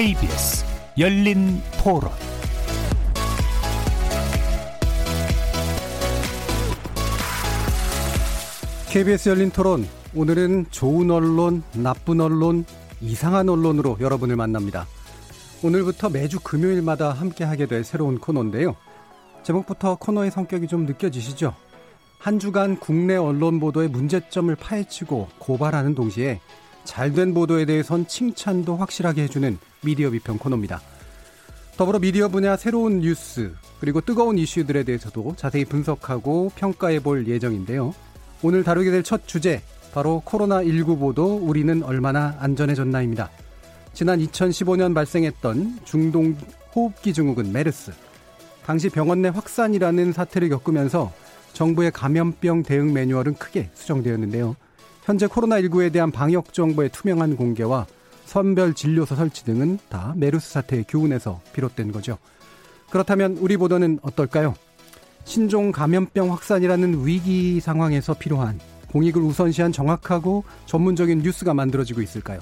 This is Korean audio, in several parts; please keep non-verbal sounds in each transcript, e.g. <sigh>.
KBS 열린 토론 KBS 열린 토론 오늘은 좋은 언론, 나쁜 언론, 이상한 언론으로 여러분을 만납니다. 오늘부터 매주 금요일마다 함께 하게 될 새로운 코너인데요. 제목부터 코너의 성격이 좀 느껴지시죠? 한 주간 국내 언론 보도의 문제점을 파헤치고 고발하는 동시에 잘된 보도에 대해선 칭찬도 확실하게 해주는 미디어 비평 코너입니다. 더불어 미디어 분야 새로운 뉴스 그리고 뜨거운 이슈들에 대해서도 자세히 분석하고 평가해 볼 예정인데요. 오늘 다루게 될 첫 주제 바로 코로나19 보도 우리는 얼마나 안전해졌나입니다. 지난 2015년 발생했던 중동 호흡기 증후군 메르스 당시 병원 내 확산이라는 사태를 겪으면서 정부의 감염병 대응 매뉴얼은 크게 수정되었는데요. 현재 코로나19에 대한 방역 정보의 투명한 공개와 선별 진료소 설치 등은 다 메르스 사태의 교훈에서 비롯된 거죠. 그렇다면 우리 보도는 어떨까요? 신종 감염병 확산이라는 위기 상황에서 필요한 공익을 우선시한 정확하고 전문적인 뉴스가 만들어지고 있을까요?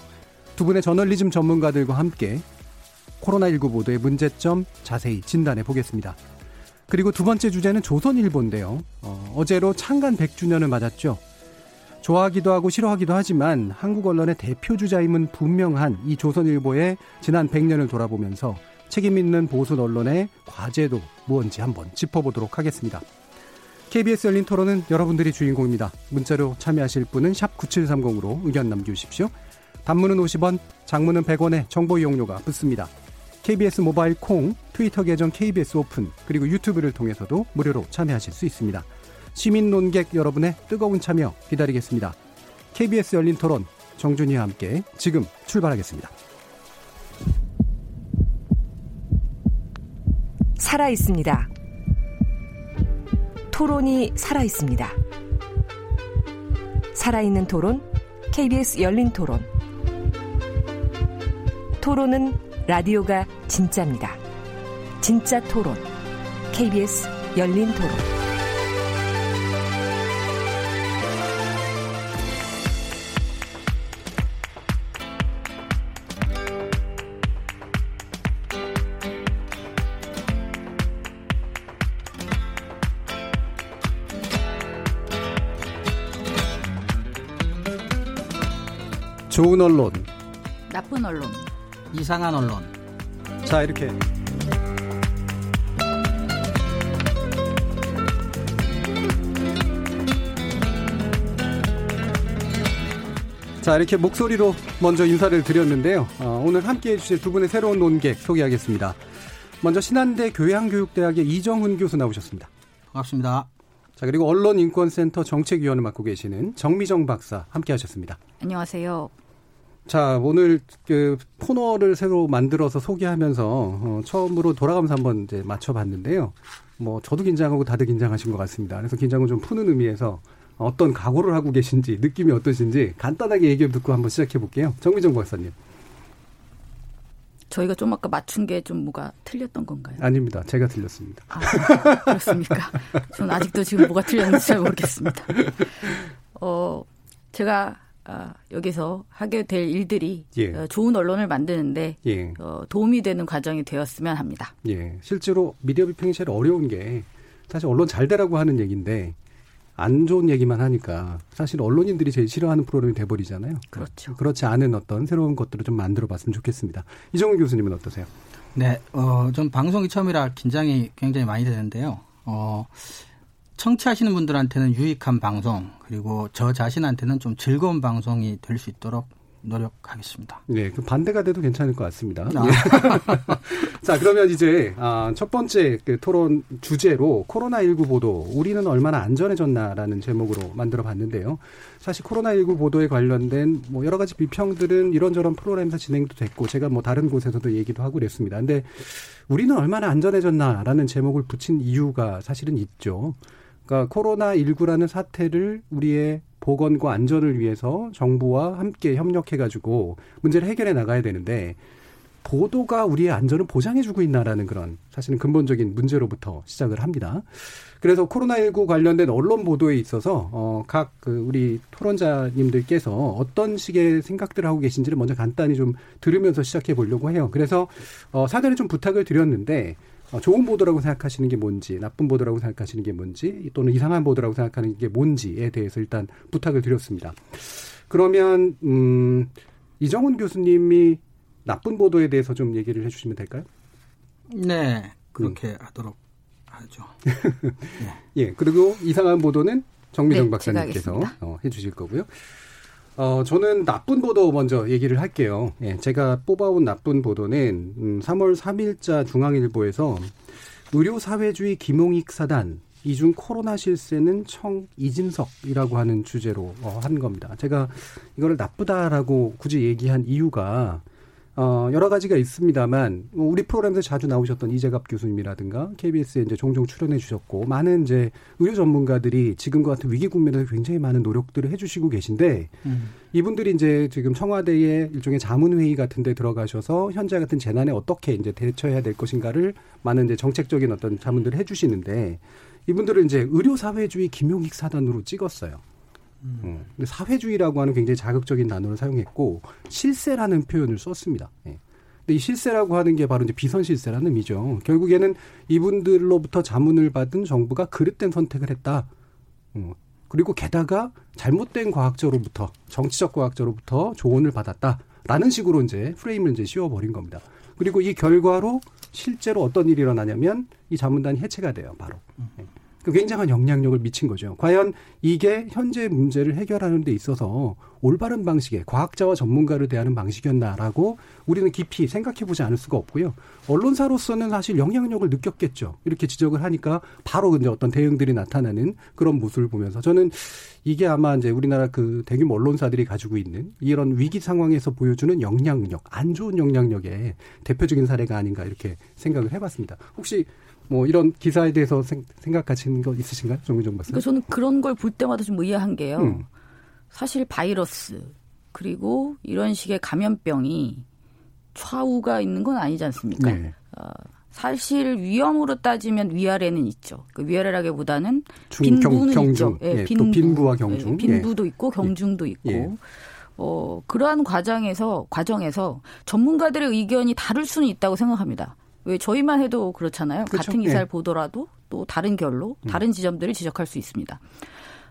두 분의 저널리즘 전문가들과 함께 코로나19 보도의 문제점 자세히 진단해 보겠습니다. 그리고 두 번째 주제는 조선일보인데요. 어, 제로 창간 100주년을 맞았죠. 좋아하기도 하고 싫어하기도 하지만 한국 언론의 대표 주자임은 분명한 이 조선일보의 지난 100년을 돌아보면서 책임 있는 보수 언론의 과제도 무언지 한번 짚어보도록 하겠습니다. KBS 열린 토론은 여러분들이 주인공입니다. 문자로 참여하실 분은 9730으로 의견 남겨주십시오. 단문은 50원, 장문은 100원에 정보 이용료가 붙습니다. KBS 모바일 콩, 트위터 계정 KBS 오픈, 그리고 유튜브를 통해서도 무료로 참여하실 수 있습니다. 시민 논객 여러분의 뜨거운 참여 기다리겠습니다. KBS 열린 토론 정준이와 함께 지금 출발하겠습니다. 살아 있습니다. 토론이 살아 있습니다. 살아있는 토론, KBS 열린 토론. 토론은 라디오가 진짜입니다. 진짜 토론, KBS 열린 토론. 좋은 언론, 나쁜 언론, 이상한 언론. 자, 이렇게. 자, 이렇게 목소리로 먼저 인사를 드렸는데요. 어, 오늘 함께 해주실 두 분의 새로운 논객 소개하겠습니다. 먼저 신한대 교양교육대학의 이정훈 교수 나오셨습니다. 반갑습니다. 자, 그리고 언론인권센터 정책위원을 맡고 계시는 정미정 박사 함께 하셨습니다. 안녕하세요. 자, 오늘 그 코너를 새로 만들어서 소개하면서 어, 처음으로 돌아가면서 한번 이제 맞춰봤는데요. 뭐 저도 긴장하고 다들 긴장하신 것 같습니다. 그래서 긴장을 좀 푸는 의미에서 어떤 각오를 하고 계신지 느낌이 어떠신지 간단하게 얘기 듣고 한번 시작해 볼게요. 정미정 박사님. 저희가 좀 아까 맞춘 게 좀 뭐가 틀렸던 건가요? 아닙니다. 제가 틀렸습니다. 아, 그렇습니까? 저는 아직도 지금 뭐가 틀렸는지 잘 모르겠습니다. 어, 제가 아, 여기서 하게 될 일들이 예. 어, 좋은 언론을 만드는데 예. 어, 도움이 되는 과정이 되었으면 합니다. 예. 실제로 미디어 비평이 제일 어려운 게 사실 언론 잘 되라고 하는 얘기인데 안 좋은 얘기만 하니까 사실 언론인들이 제일 싫어하는 프로그램이 돼버리잖아요. 그렇죠. 그렇지 않은 어떤 새로운 것들을 좀 만들어 봤으면 좋겠습니다. 이정훈 교수님은 어떠세요? 네, 어, 전 방송이 처음이라 긴장이 굉장히 많이 되는데요. 어, 청취하시는 분들한테는 유익한 방송, 그리고 저 자신한테는 좀 즐거운 방송이 될 수 있도록 노력하겠습니다. 네, 그 반대가 돼도 괜찮을 것 같습니다. 아. 예. <laughs> 자, 그러면 이제 아, 첫 번째 그 토론 주제로 코로나19 보도 우리는 얼마나 안전해졌나라는 제목으로 만들어 봤는데요. 사실 코로나19 보도에 관련된 뭐 여러 가지 비평들은 이런저런 프로그램에서 진행도 됐고 제가 뭐 다른 곳에서도 얘기도 하고 그랬습니다. 근데 우리는 얼마나 안전해졌나라는 제목을 붙인 이유가 사실은 있죠. 그러니까 코로나 19라는 사태를 우리의 보건과 안전을 위해서 정부와 함께 협력해 가지고 문제를 해결해 나가야 되는데 보도가 우리의 안전을 보장해주고 있나라는 그런 사실은 근본적인 문제로부터 시작을 합니다. 그래서 코로나19 관련된 언론 보도에 있어서 어, 각 그 우리 토론자님들께서 어떤 식의 생각들을 하고 계신지를 먼저 간단히 좀 들으면서 시작해 보려고 해요. 그래서 어, 사전에 좀 부탁을 드렸는데 어, 좋은 보도라고 생각하시는 게 뭔지, 나쁜 보도라고 생각하시는 게 뭔지, 또는 이상한 보도라고 생각하는 게 뭔지에 대해서 일단 부탁을 드렸습니다. 그러면 음, 이정훈 교수님이 나쁜 보도에 대해서 좀 얘기를 해주시면 될까요? 네, 그렇게 음. 하도록 하죠. 네. <laughs> 예, 그리고 이상한 보도는 정미정 네, 박사님께서 어, 해주실 거고요. 어, 저는 나쁜 보도 먼저 얘기를 할게요. 예, 제가 뽑아온 나쁜 보도는 음, 3월 3일자 중앙일보에서 의료사회주의 김용익 사단 이중 코로나 실세는 청 이진석이라고 하는 주제로 어, 한 겁니다. 제가 이거를 나쁘다라고 굳이 얘기한 이유가 어, 여러 가지가 있습니다만, 뭐 우리 프로그램에서 자주 나오셨던 이재갑 교수님이라든가, KBS에 이제 종종 출연해 주셨고, 많은 이제 의료 전문가들이 지금과 같은 위기 국면에서 굉장히 많은 노력들을 해 주시고 계신데, 음. 이분들이 이제 지금 청와대의 일종의 자문회의 같은 데 들어가셔서 현재 같은 재난에 어떻게 이제 대처해야 될 것인가를 많은 이제 정책적인 어떤 자문들을 해 주시는데, 이분들은 이제 의료 사회주의 김용익 사단으로 찍었어요. 음. 어, 근데 사회주의라고 하는 굉장히 자극적인 단어를 사용했고 실세라는 표현을 썼습니다. 예. 근데 이 실세라고 하는 게 바로 이제 비선 실세라는 의미죠. 결국에는 이분들로부터 자문을 받은 정부가 그릇된 선택을 했다. 어, 그리고 게다가 잘못된 과학자로부터 정치적 과학자로부터 조언을 받았다라는 식으로 이제 프레임을 이제 씌워버린 겁니다. 그리고 이 결과로 실제로 어떤 일이 일어나냐면 이 자문단이 해체가 돼요, 바로. 예. 그 굉장한 영향력을 미친 거죠. 과연 이게 현재 문제를 해결하는 데 있어서 올바른 방식의 과학자와 전문가를 대하는 방식이었나라고 우리는 깊이 생각해 보지 않을 수가 없고요. 언론사로서는 사실 영향력을 느꼈겠죠. 이렇게 지적을 하니까 바로 이제 어떤 대응들이 나타나는 그런 모습을 보면서 저는 이게 아마 이제 우리나라 그 대규모 언론사들이 가지고 있는 이런 위기 상황에서 보여주는 영향력, 안 좋은 영향력의 대표적인 사례가 아닌가 이렇게 생각을 해봤습니다. 혹시 뭐 이런 기사에 대해서 생, 각하시는 거 있으신가요, 정민정 박사? 그러니까 저는 그런 걸 볼 때마다 좀 의아한 게요. 음. 사실 바이러스 그리고 이런 식의 감염병이 좌우가 있는 건 아니지 않습니까? 네. 어, 사실 위험으로 따지면 위아래는 있죠. 그 위아래라기보다는 중, 빈부는 경, 있죠. 예, 예, 빈부, 빈부와 경중. 예, 빈부도 예. 있고 경중도 예. 있고. 예. 어, 그러한 과정에서 과정에서 전문가들의 의견이 다를 수는 있다고 생각합니다. 왜 저희만 해도 그렇잖아요. 그렇죠? 같은 기사를 네. 보더라도 또 다른 결로 음. 다른 지점들을 지적할 수 있습니다.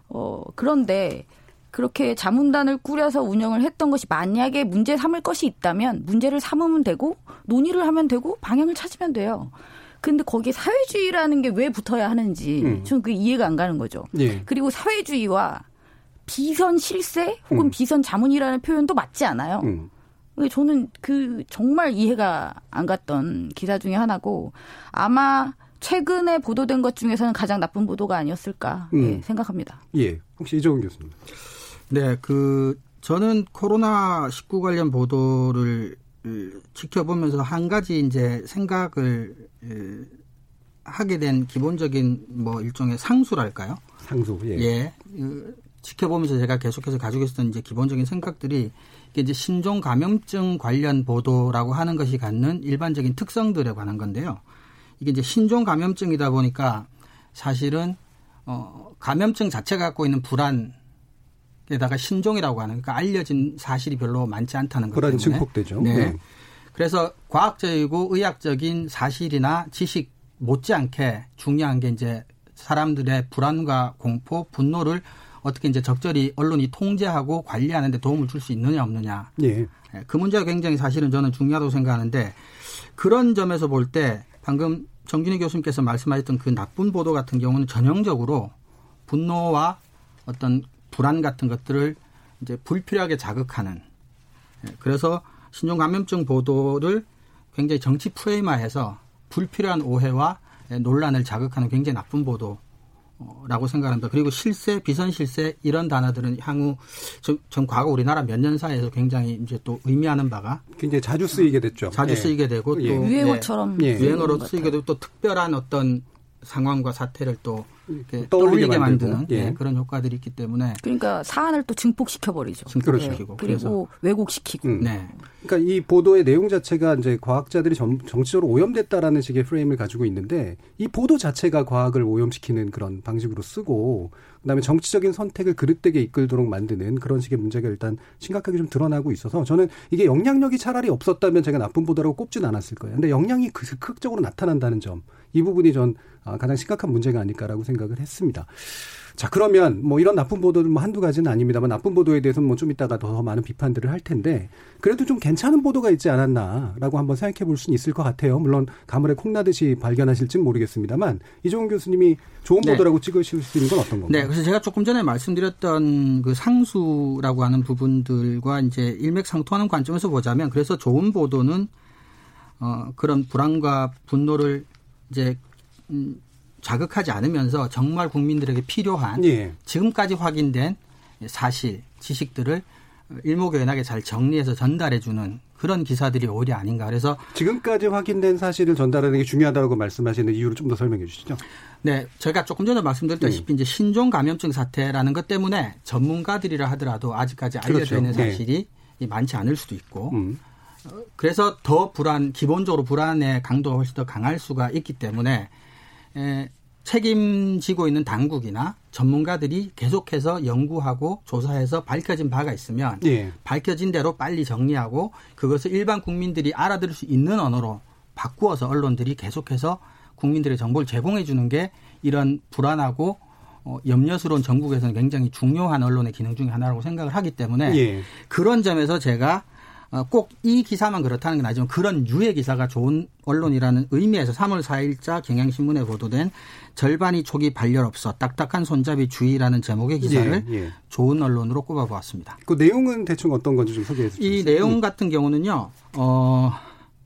어, 그런데 그렇게 자문단을 꾸려서 운영을 했던 것이 만약에 문제 삼을 것이 있다면 문제를 삼으면 되고 논의를 하면 되고 방향을 찾으면 돼요. 근데 거기에 사회주의라는 게 왜 붙어야 하는지 음. 저는 그게 이해가 안 가는 거죠. 예. 그리고 사회주의와 비선 실세 혹은 음. 비선 자문이라는 표현도 맞지 않아요. 음. 저는 그 정말 이해가 안 갔던 기사 중에 하나고 아마 최근에 보도된 것 중에서는 가장 나쁜 보도가 아니었을까 음. 예, 생각합니다. 예, 혹시 이정훈 교수님. 네, 그 저는 코로나 19 관련 보도를 지켜보면서 한 가지 이제 생각을 하게 된 기본적인 뭐 일종의 상수랄까요? 상수, 예. 예. 그 지켜보면서 제가 계속해서 가지고 있었던 이제 기본적인 생각들이 이게 이제 신종 감염증 관련 보도라고 하는 것이 갖는 일반적인 특성들에 관한 건데요. 이게 이제 신종 감염증이다 보니까 사실은 어 감염증 자체가 갖고 있는 불안 에다가 신종이라고 하는 그러니까 알려진 사실이 별로 많지 않다는 것 때문에 증폭되죠. 네. 네. 그래서 과학적이고 의학적인 사실이나 지식 못지않게 중요한 게 이제 사람들의 불안과 공포, 분노를 어떻게 이제 적절히 언론이 통제하고 관리하는 데 도움을 줄 수 있느냐 없느냐. 예. 예. 그 문제가 굉장히 사실은 저는 중요하다고 생각하는데 그런 점에서 볼 때 방금 정준희 교수님께서 말씀하셨던 그 나쁜 보도 같은 경우는 전형적으로 분노와 어떤 불안 같은 것들을 이제 불필요하게 자극하는 예. 그래서 신종 감염증 보도를 굉장히 정치 프레임화해서 불필요한 오해와 논란을 자극하는 굉장히 나쁜 보도 라고 생각합니다. 그리고 실세, 비선 실세 이런 단어들은 향후 전, 전 과거 우리나라 몇 년 사이에서 굉장히 이제 또 의미하는 바가 굉장히 자주 쓰이게 됐죠. 자주 예. 쓰이게 되고 예. 또 유행어처럼 예. 유행어로 쓰이게 되고 또 특별한 어떤 상황과 사태를 또 떠올리게, 떠올리게 만드는 예. 네, 그런 효과들이 있기 때문에 그러니까 사안을 또 증폭시켜 버리죠. 증폭시키고 네. 그리고 왜곡시키고. 음. 네. 그러니까 이 보도의 내용 자체가 이제 과학자들이 정, 정치적으로 오염됐다라는 식의 프레임을 가지고 있는데 이 보도 자체가 과학을 오염시키는 그런 방식으로 쓰고 그다음에 정치적인 선택을 그릇되게 이끌도록 만드는 그런 식의 문제가 일단 심각하게 좀 드러나고 있어서 저는 이게 영향력이 차라리 없었다면 제가 나쁜 보도라고 꼽진 않았을 거예요. 근데 영향이 극적으로 나타난다는 점, 이 부분이 전 아, 가장 심각한 문제가 아닐까라고 생각을 했습니다. 자, 그러면 뭐 이런 나쁜 보도는 뭐 한두 가지는 아닙니다만 나쁜 보도에 대해서는 뭐 좀 이따가 더 많은 비판들을 할 텐데 그래도 좀 괜찮은 보도가 있지 않았나라고 한번 생각해 볼 수는 있을 것 같아요. 물론 가물에 콩나듯이 발견하실지는 모르겠습니다만 이종훈 교수님이 좋은 네. 보도라고 찍으실 수 있는 건 어떤 건가요? 네, 그래서 제가 조금 전에 말씀드렸던 그 상수라고 하는 부분들과 이제 일맥상통하는 관점에서 보자면 그래서 좋은 보도는 어 그런 불안과 분노를 이제 음 자극하지 않으면서 정말 국민들에게 필요한 예. 지금까지 확인된 사실, 지식들을 일목요연하게 잘 정리해서 전달해주는 그런 기사들이 오히려 아닌가. 그래서 지금까지 확인된 사실을 전달하는 게 중요하다고 말씀하시는 이유를 좀 더 설명해 주시죠. 네, 제가 조금 전에 말씀드렸다시피 음. 이제 신종 감염증 사태라는 것 때문에 전문가들이라 하더라도 아직까지 알려져 그렇죠. 있는 네. 사실이 네. 많지 않을 수도 있고. 음. 그래서 더 불안, 기본적으로 불안의 강도가 훨씬 더 강할 수가 있기 때문에 에, 책임지고 있는 당국이나 전문가들이 계속해서 연구하고 조사해서 밝혀진 바가 있으면 예. 밝혀진 대로 빨리 정리하고 그것을 일반 국민들이 알아들을 수 있는 언어로 바꾸어서 언론들이 계속해서 국민들의 정보를 제공해 주는 게 이런 불안하고 어, 염려스러운 전국에서는 굉장히 중요한 언론의 기능 중의 하나라고 생각을 하기 때문에 예. 그런 점에서 제가 어, 꼭 이 기사만 그렇다는 건 아니지만 그런 유의 기사가 좋은 언론이라는 의미에서 3월 4일자 경향신문에 보도된 절반이 초기 발열 없어 딱딱한 손잡이 주의라는 제목의 기사를 예, 예. 좋은 언론으로 꼽아보았습니다. 그 내용은 대충 어떤 건지 좀 소개해 주세요. 이 내용 음. 같은 경우는요. 어,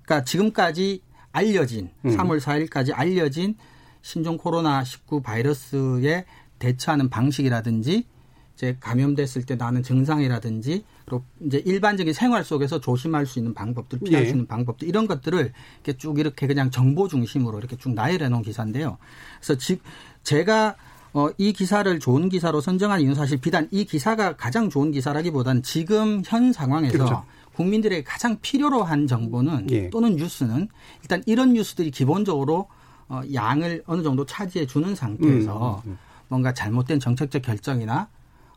그러니까 지금까지 알려진 음. 3월 4일까지 알려진 신종 코로나 19 바이러스에 대처하는 방식이라든지 이제 감염됐을 때 나는 증상이라든지 그리고 이제 일반적인 생활 속에서 조심할 수 있는 방법들, 피할 예. 수 있는 방법들 이런 것들을 이렇게 쭉 이렇게 그냥 정보 중심으로 이렇게 쭉 나열해 놓은 기사인데요. 그래서 즉 제가 어, 이 기사를 좋은 기사로 선정한 이유는 사실 비단 이 기사가 가장 좋은 기사라기보다는 지금 현 상황에서 그렇죠. 국민들에게 가장 필요로 한 정보는 예. 또는 뉴스는 일단 이런 뉴스들이 기본적으로 어, 양을 어느 정도 차지해 주는 상태에서 음, 음, 음. 뭔가 잘못된 정책적 결정이나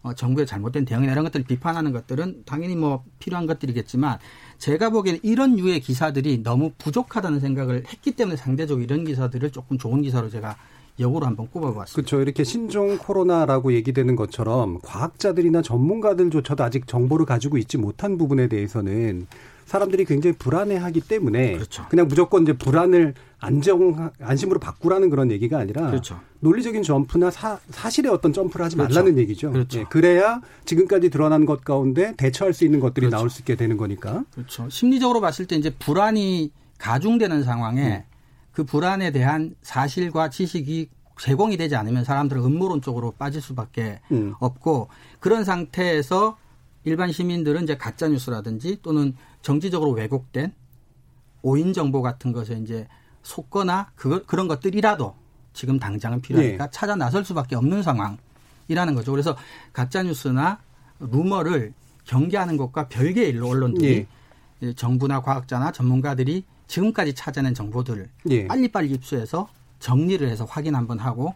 어, 정부의 잘못된 대응이나 이런 것들을 비판하는 것들은 당연히 뭐 필요한 것들이겠지만 제가 보기에는 이런 유의 기사들이 너무 부족하다는 생각을 했기 때문에 상대적으로 이런 기사들을 조금 좋은 기사로 제가 역으로 한번 꼽아봤습니다. 그렇죠. 이렇게 신종 코로나라고 얘기되는 것처럼 과학자들이나 전문가들조차도 아직 정보를 가지고 있지 못한 부분에 대해서는 사람들이 굉장히 불안해하기 때문에 그렇죠. 그냥 무조건 이제 불안을 안정 안심으로 바꾸라는 그런 얘기가 아니라 그렇죠. 논리적인 점프나 사, 사실의 어떤 점프를 하지 그렇죠. 말라는 얘기죠. 그렇죠. 예, 그래야 지금까지 드러난 것 가운데 대처할 수 있는 것들이 그렇죠. 나올 수 있게 되는 거니까. 그렇죠. 심리적으로 봤을 때 이제 불안이 가중되는 상황에 음. 그 불안에 대한 사실과 지식이 제공이 되지 않으면 사람들은 음모론 쪽으로 빠질 수밖에 음. 없고 그런 상태에서 일반 시민들은 이제 가짜 뉴스라든지 또는 정치적으로 왜곡된 오인 정보 같은 것에 이제 속거나 그 그런 것들이라도 지금 당장은 필요하니까 네. 찾아 나설 수밖에 없는 상황이라는 거죠. 그래서 가짜 뉴스나 루머를 경계하는 것과 별개의 일로 언론들이 네. 정부나 과학자나 전문가들이 지금까지 찾아낸 정보들을 네. 빨리빨리 입수해서 정리를 해서 확인 한번 하고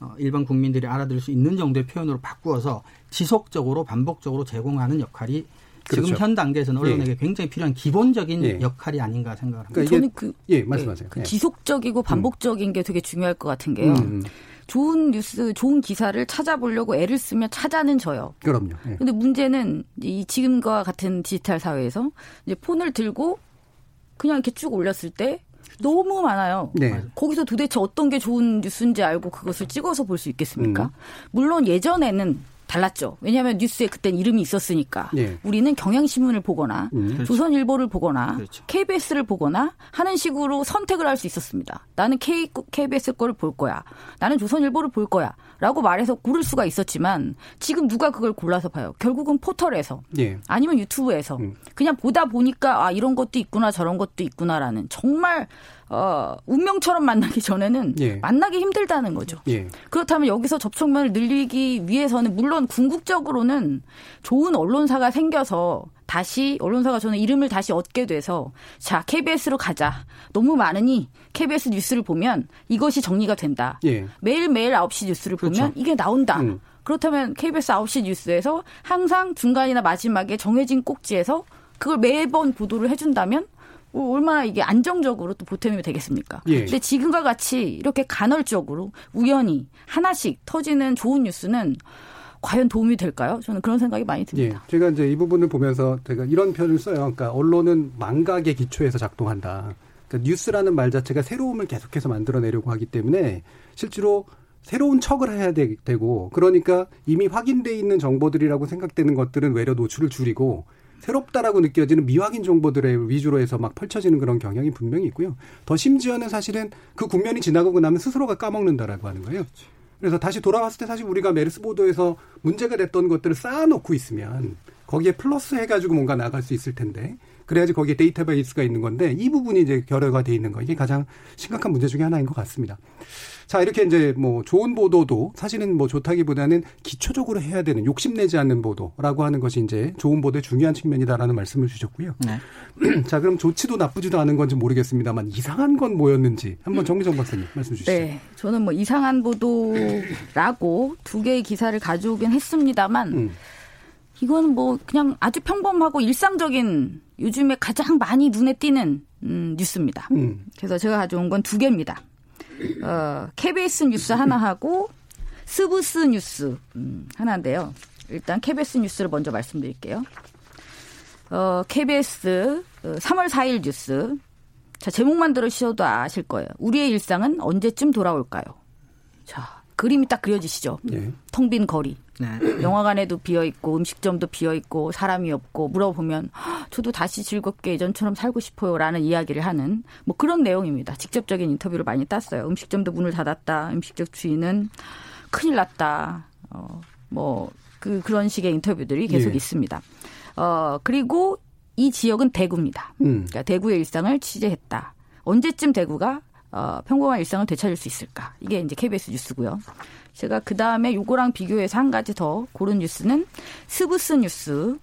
어, 일반 국민들이 알아들을 수 있는 정도의 표현으로 바꾸어서 지속적으로 반복적으로 제공하는 역할이 그렇죠. 지금 현 단계에서는 언론에게 예. 굉장히 필요한 기본적인 예. 역할이 아닌가 생각을 합니다. 그러니까 저는 그, 예, 말씀하세요. 그 지속적이고 반복적인 음. 게 되게 중요할 것 같은 게요. 음. 음. 좋은 뉴스, 좋은 기사를 찾아보려고 애를 쓰면 찾아는 져요. 그럼요. 예. 근데 문제는 이 지금과 같은 디지털 사회에서 이제 폰을 들고 그냥 이렇게 쭉 올렸을 때 너무 많아요. 네. 거기서 도대체 어떤 게 좋은 뉴스인지 알고 그것을 찍어서 볼 수 있겠습니까? 음. 물론 예전에는 달랐죠. 왜냐하면 뉴스에 그땐 이름이 있었으니까. 예. 우리는 경향신문을 보거나 음. 조선일보를 보거나 그렇죠. KBS를 보거나 하는 식으로 선택을 할 수 있었습니다. 나는 K, KBS 거를 볼 거야. 나는 조선일보를 볼 거야. 라고 말해서 고를 수가 있었지만 지금 누가 그걸 골라서 봐요. 결국은 포털에서 예. 아니면 유튜브에서 음. 그냥 보다 보니까 아 이런 것도 있구나 저런 것도 있구나라는 정말 어 운명처럼 만나기 전에는 예. 만나기 힘들다는 거죠. 예. 그렇다면 여기서 접촉면을 늘리기 위해서는 물론 궁극적으로는 좋은 언론사가 생겨서 다시 언론사가 저는 이름을 다시 얻게 돼서 자 KBS로 가자. 너무 많으니 KBS 뉴스를 보면 이것이 정리가 된다. 예. 매일매일 9시 뉴스를 그렇죠. 보면 이게 나온다. 음. 그렇다면 KBS 9시 뉴스에서 항상 중간이나 마지막에 정해진 꼭지에서 그걸 매번 보도를 해준다면 어, 얼마나 이게 안정적으로 또 보탬이 되겠습니까? 예. 근데 지금과 같이 이렇게 간헐적으로 우연히 하나씩 터지는 좋은 뉴스는 과연 도움이 될까요? 저는 그런 생각이 많이 예. 듭니다. 제가 이제 이 부분을 보면서 제가 이런 표현을 써요. 그러니까 언론은 망각의 기초에서 작동한다. 그러니까 뉴스라는 말 자체가 새로움을 계속해서 만들어내려고 하기 때문에 실제로 새로운 척을 해야 되, 고 그러니까 이미 확인돼 있는 정보들이라고 생각되는 것들은 외려 노출을 줄이고 새롭다라고 느껴지는 미확인 정보들의 위주로 해서 막 펼쳐지는 그런 경향이 분명히 있고요. 더 심지어는 사실은 그 국면이 지나가고 나면 스스로가 까먹는다라고 하는 거예요. 그래서 다시 돌아왔을 때 사실 우리가 메르스 보도에서 문제가 됐던 것들을 쌓아놓고 있으면 거기에 플러스 해가지고 뭔가 나갈 수 있을 텐데 그래야지 거기에 데이터베이스가 있는 건데 이 부분이 이제 결여가 돼 있는 거 이게 가장 심각한 문제 중에 하나인 것 같습니다. 자 이렇게 이제 뭐 좋은 보도도 사실은 뭐 좋다기보다는 기초적으로 해야 되는 욕심내지 않는 보도라고 하는 것이 이제 좋은 보도의 중요한 측면이다라는 말씀을 주셨고요. 네. <clears throat> 자 그럼 좋지도 나쁘지도 않은 건지 모르겠습니다만 이상한 건 뭐였는지 한번 정미정 박사님 말씀 주시죠. 네, 저는 뭐 이상한 보도라고 두 개의 기사를 가져오긴 했습니다만 음. 이건 뭐 그냥 아주 평범하고 일상적인 요즘에 가장 많이 눈에 띄는 음, 뉴스입니다. 음. 그래서 제가 가져온 건 두 개입니다. 어, KBS 뉴스 하나 하고 스브스 뉴스 음, 하나인데요. 일단 KBS 뉴스를 먼저 말씀드릴게요. 어, KBS 3월 4일 뉴스. 자, 제목만 들으셔도 아실 거예요. 우리의 일상은 언제쯤 돌아올까요? 자, 그림이 딱 그려지시죠? 예. 텅빈 거리. 네. 영화관에도 비어 있고 음식점도 비어 있고 사람이 없고 물어보면 "헉, 저도 다시 즐겁게 예전처럼 살고 싶어요라는 이야기를 하는 뭐 그런 내용입니다. 직접적인 인터뷰를 많이 땄어요. 음식점도 문을 닫았다. 음식점 주인은 큰일 났다. 어, 어뭐그 그런 식의 인터뷰들이 계속 예. 있습니다. 어 그리고 이 지역은 대구입니다. 음. 그러니까 대구의 일상을 취재했다. 언제쯤 대구가 어, 평범한 일상을 되찾을 수 있을까? 이게 이제 KBS 뉴스고요. 제가 그 다음에 요거랑 비교해서 한 가지 더 고른 뉴스는 스브스 뉴스.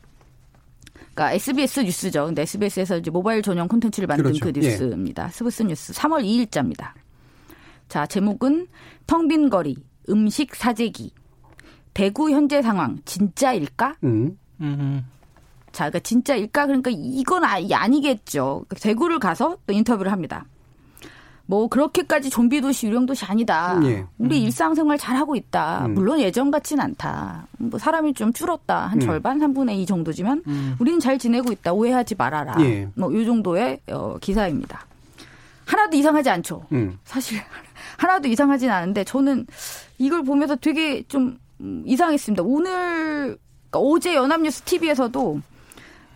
그러니까 SBS 뉴스죠. 근데 SBS에서 이제 모바일 전용 콘텐츠를 만든 그렇죠. 그 뉴스입니다. 스브스 뉴스 3월 2일자입니다. 자, 제목은 텅 빈 거리, 음식 사재기. 대구 현재 상황 진짜일까? 음. 음. 자, 그러니까 진짜일까? 그러니까 이건 아, 아니겠죠. 대구를 가서 또 인터뷰를 합니다. 뭐 그렇게까지 좀비 도시 유령 도시 아니다. 예. 우리 일상생활 잘 하고 있다. 음. 물론 예전 같진 않다. 뭐 사람이 좀 줄었다. 한 음. 절반, 3분의 2 정도지만 우리는 잘 지내고 있다. 오해하지 말아라. 예. 뭐이 정도의 어, 기사입니다. 하나도 이상하지 않죠. 음. 사실 <laughs> 하나도 이상하진 않은데 저는 이걸 보면서 되게 좀 음, 이상했습니다. 오늘 그러니까 어제 연합뉴스 TV에서도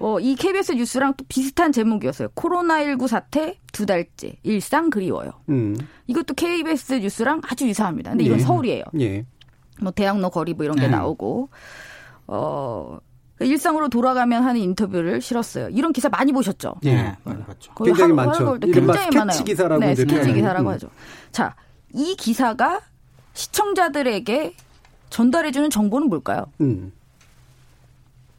어, 이 KBS 뉴스랑 또 비슷한 제목이었어요. 코로나19 사태 두 달째 일상 그리워요. 음. 이것도 KBS 뉴스랑 아주 유사합니다. 근데 이건 예. 서울이에요. 예. 뭐 대학로 거리 뭐 이런 게 네. 나오고 어 일상으로 돌아가면 하는 인터뷰를 실었어요. 이런 기사 많이 보셨죠? 예. 네. 많이 봤죠. 굉장히 하루- 많죠. 굉장히 스케치 많아요. 기사라고 네, 스케치. 기사라고 음. 하죠. 자, 이 기사가 시청자들에게 전달해주는 정보는 뭘까요? 음.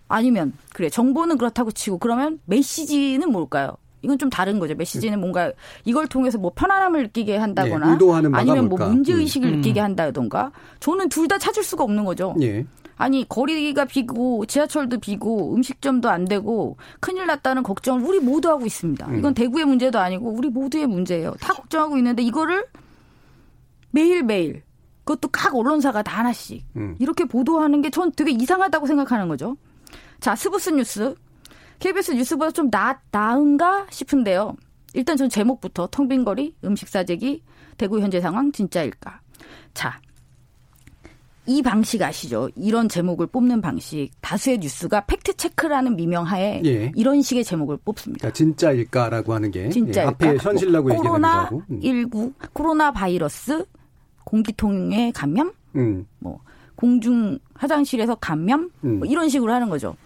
아니면 그래 정보는 그렇다고 치고 그러면 메시지는 뭘까요? 이건 좀 다른 거죠. 메시지는 뭔가 이걸 통해서 뭐 편안함을 느끼게 한다거나 예, 아니면 뭐? 문제 의식을 음. 느끼게 한다던가 저는 둘 다 찾을 수가 없는 거죠. 예. 아니 거리가 비고 지하철도 비고 음식점도 안 되고 큰일 났다는 걱정을 우리 모두 하고 있습니다. 음. 이건 대구의 문제도 아니고 우리 모두의 문제예요. 다 걱정하고 있는데 이거를 매일 매일 그것도 각 언론사가 다 하나씩 음. 이렇게 보도하는 게 전 되게 이상하다고 생각하는 거죠. 자 스브스 뉴스 KBS 뉴스보다 좀 나, 나은가 싶은데요. 일단 전 제목부터 텅 빈 거리 음식 사재기 대구 현재 상황 진짜일까. 자 이 방식 아시죠? 이런 제목을 뽑는 방식. 다수의 뉴스가 팩트 체크라는 미명하에 예. 이런 식의 제목을 뽑습니다. 그러니까 진짜일까라고 하는 게 진짜일까? 예, 앞에 현실라고 뭐, 얘기하는 거고. 코로나 19, 코로나 바이러스, 공기통에 감염, 음. 뭐 공중 화장실에서 감염, 음. 뭐 이런 식으로 하는 거죠.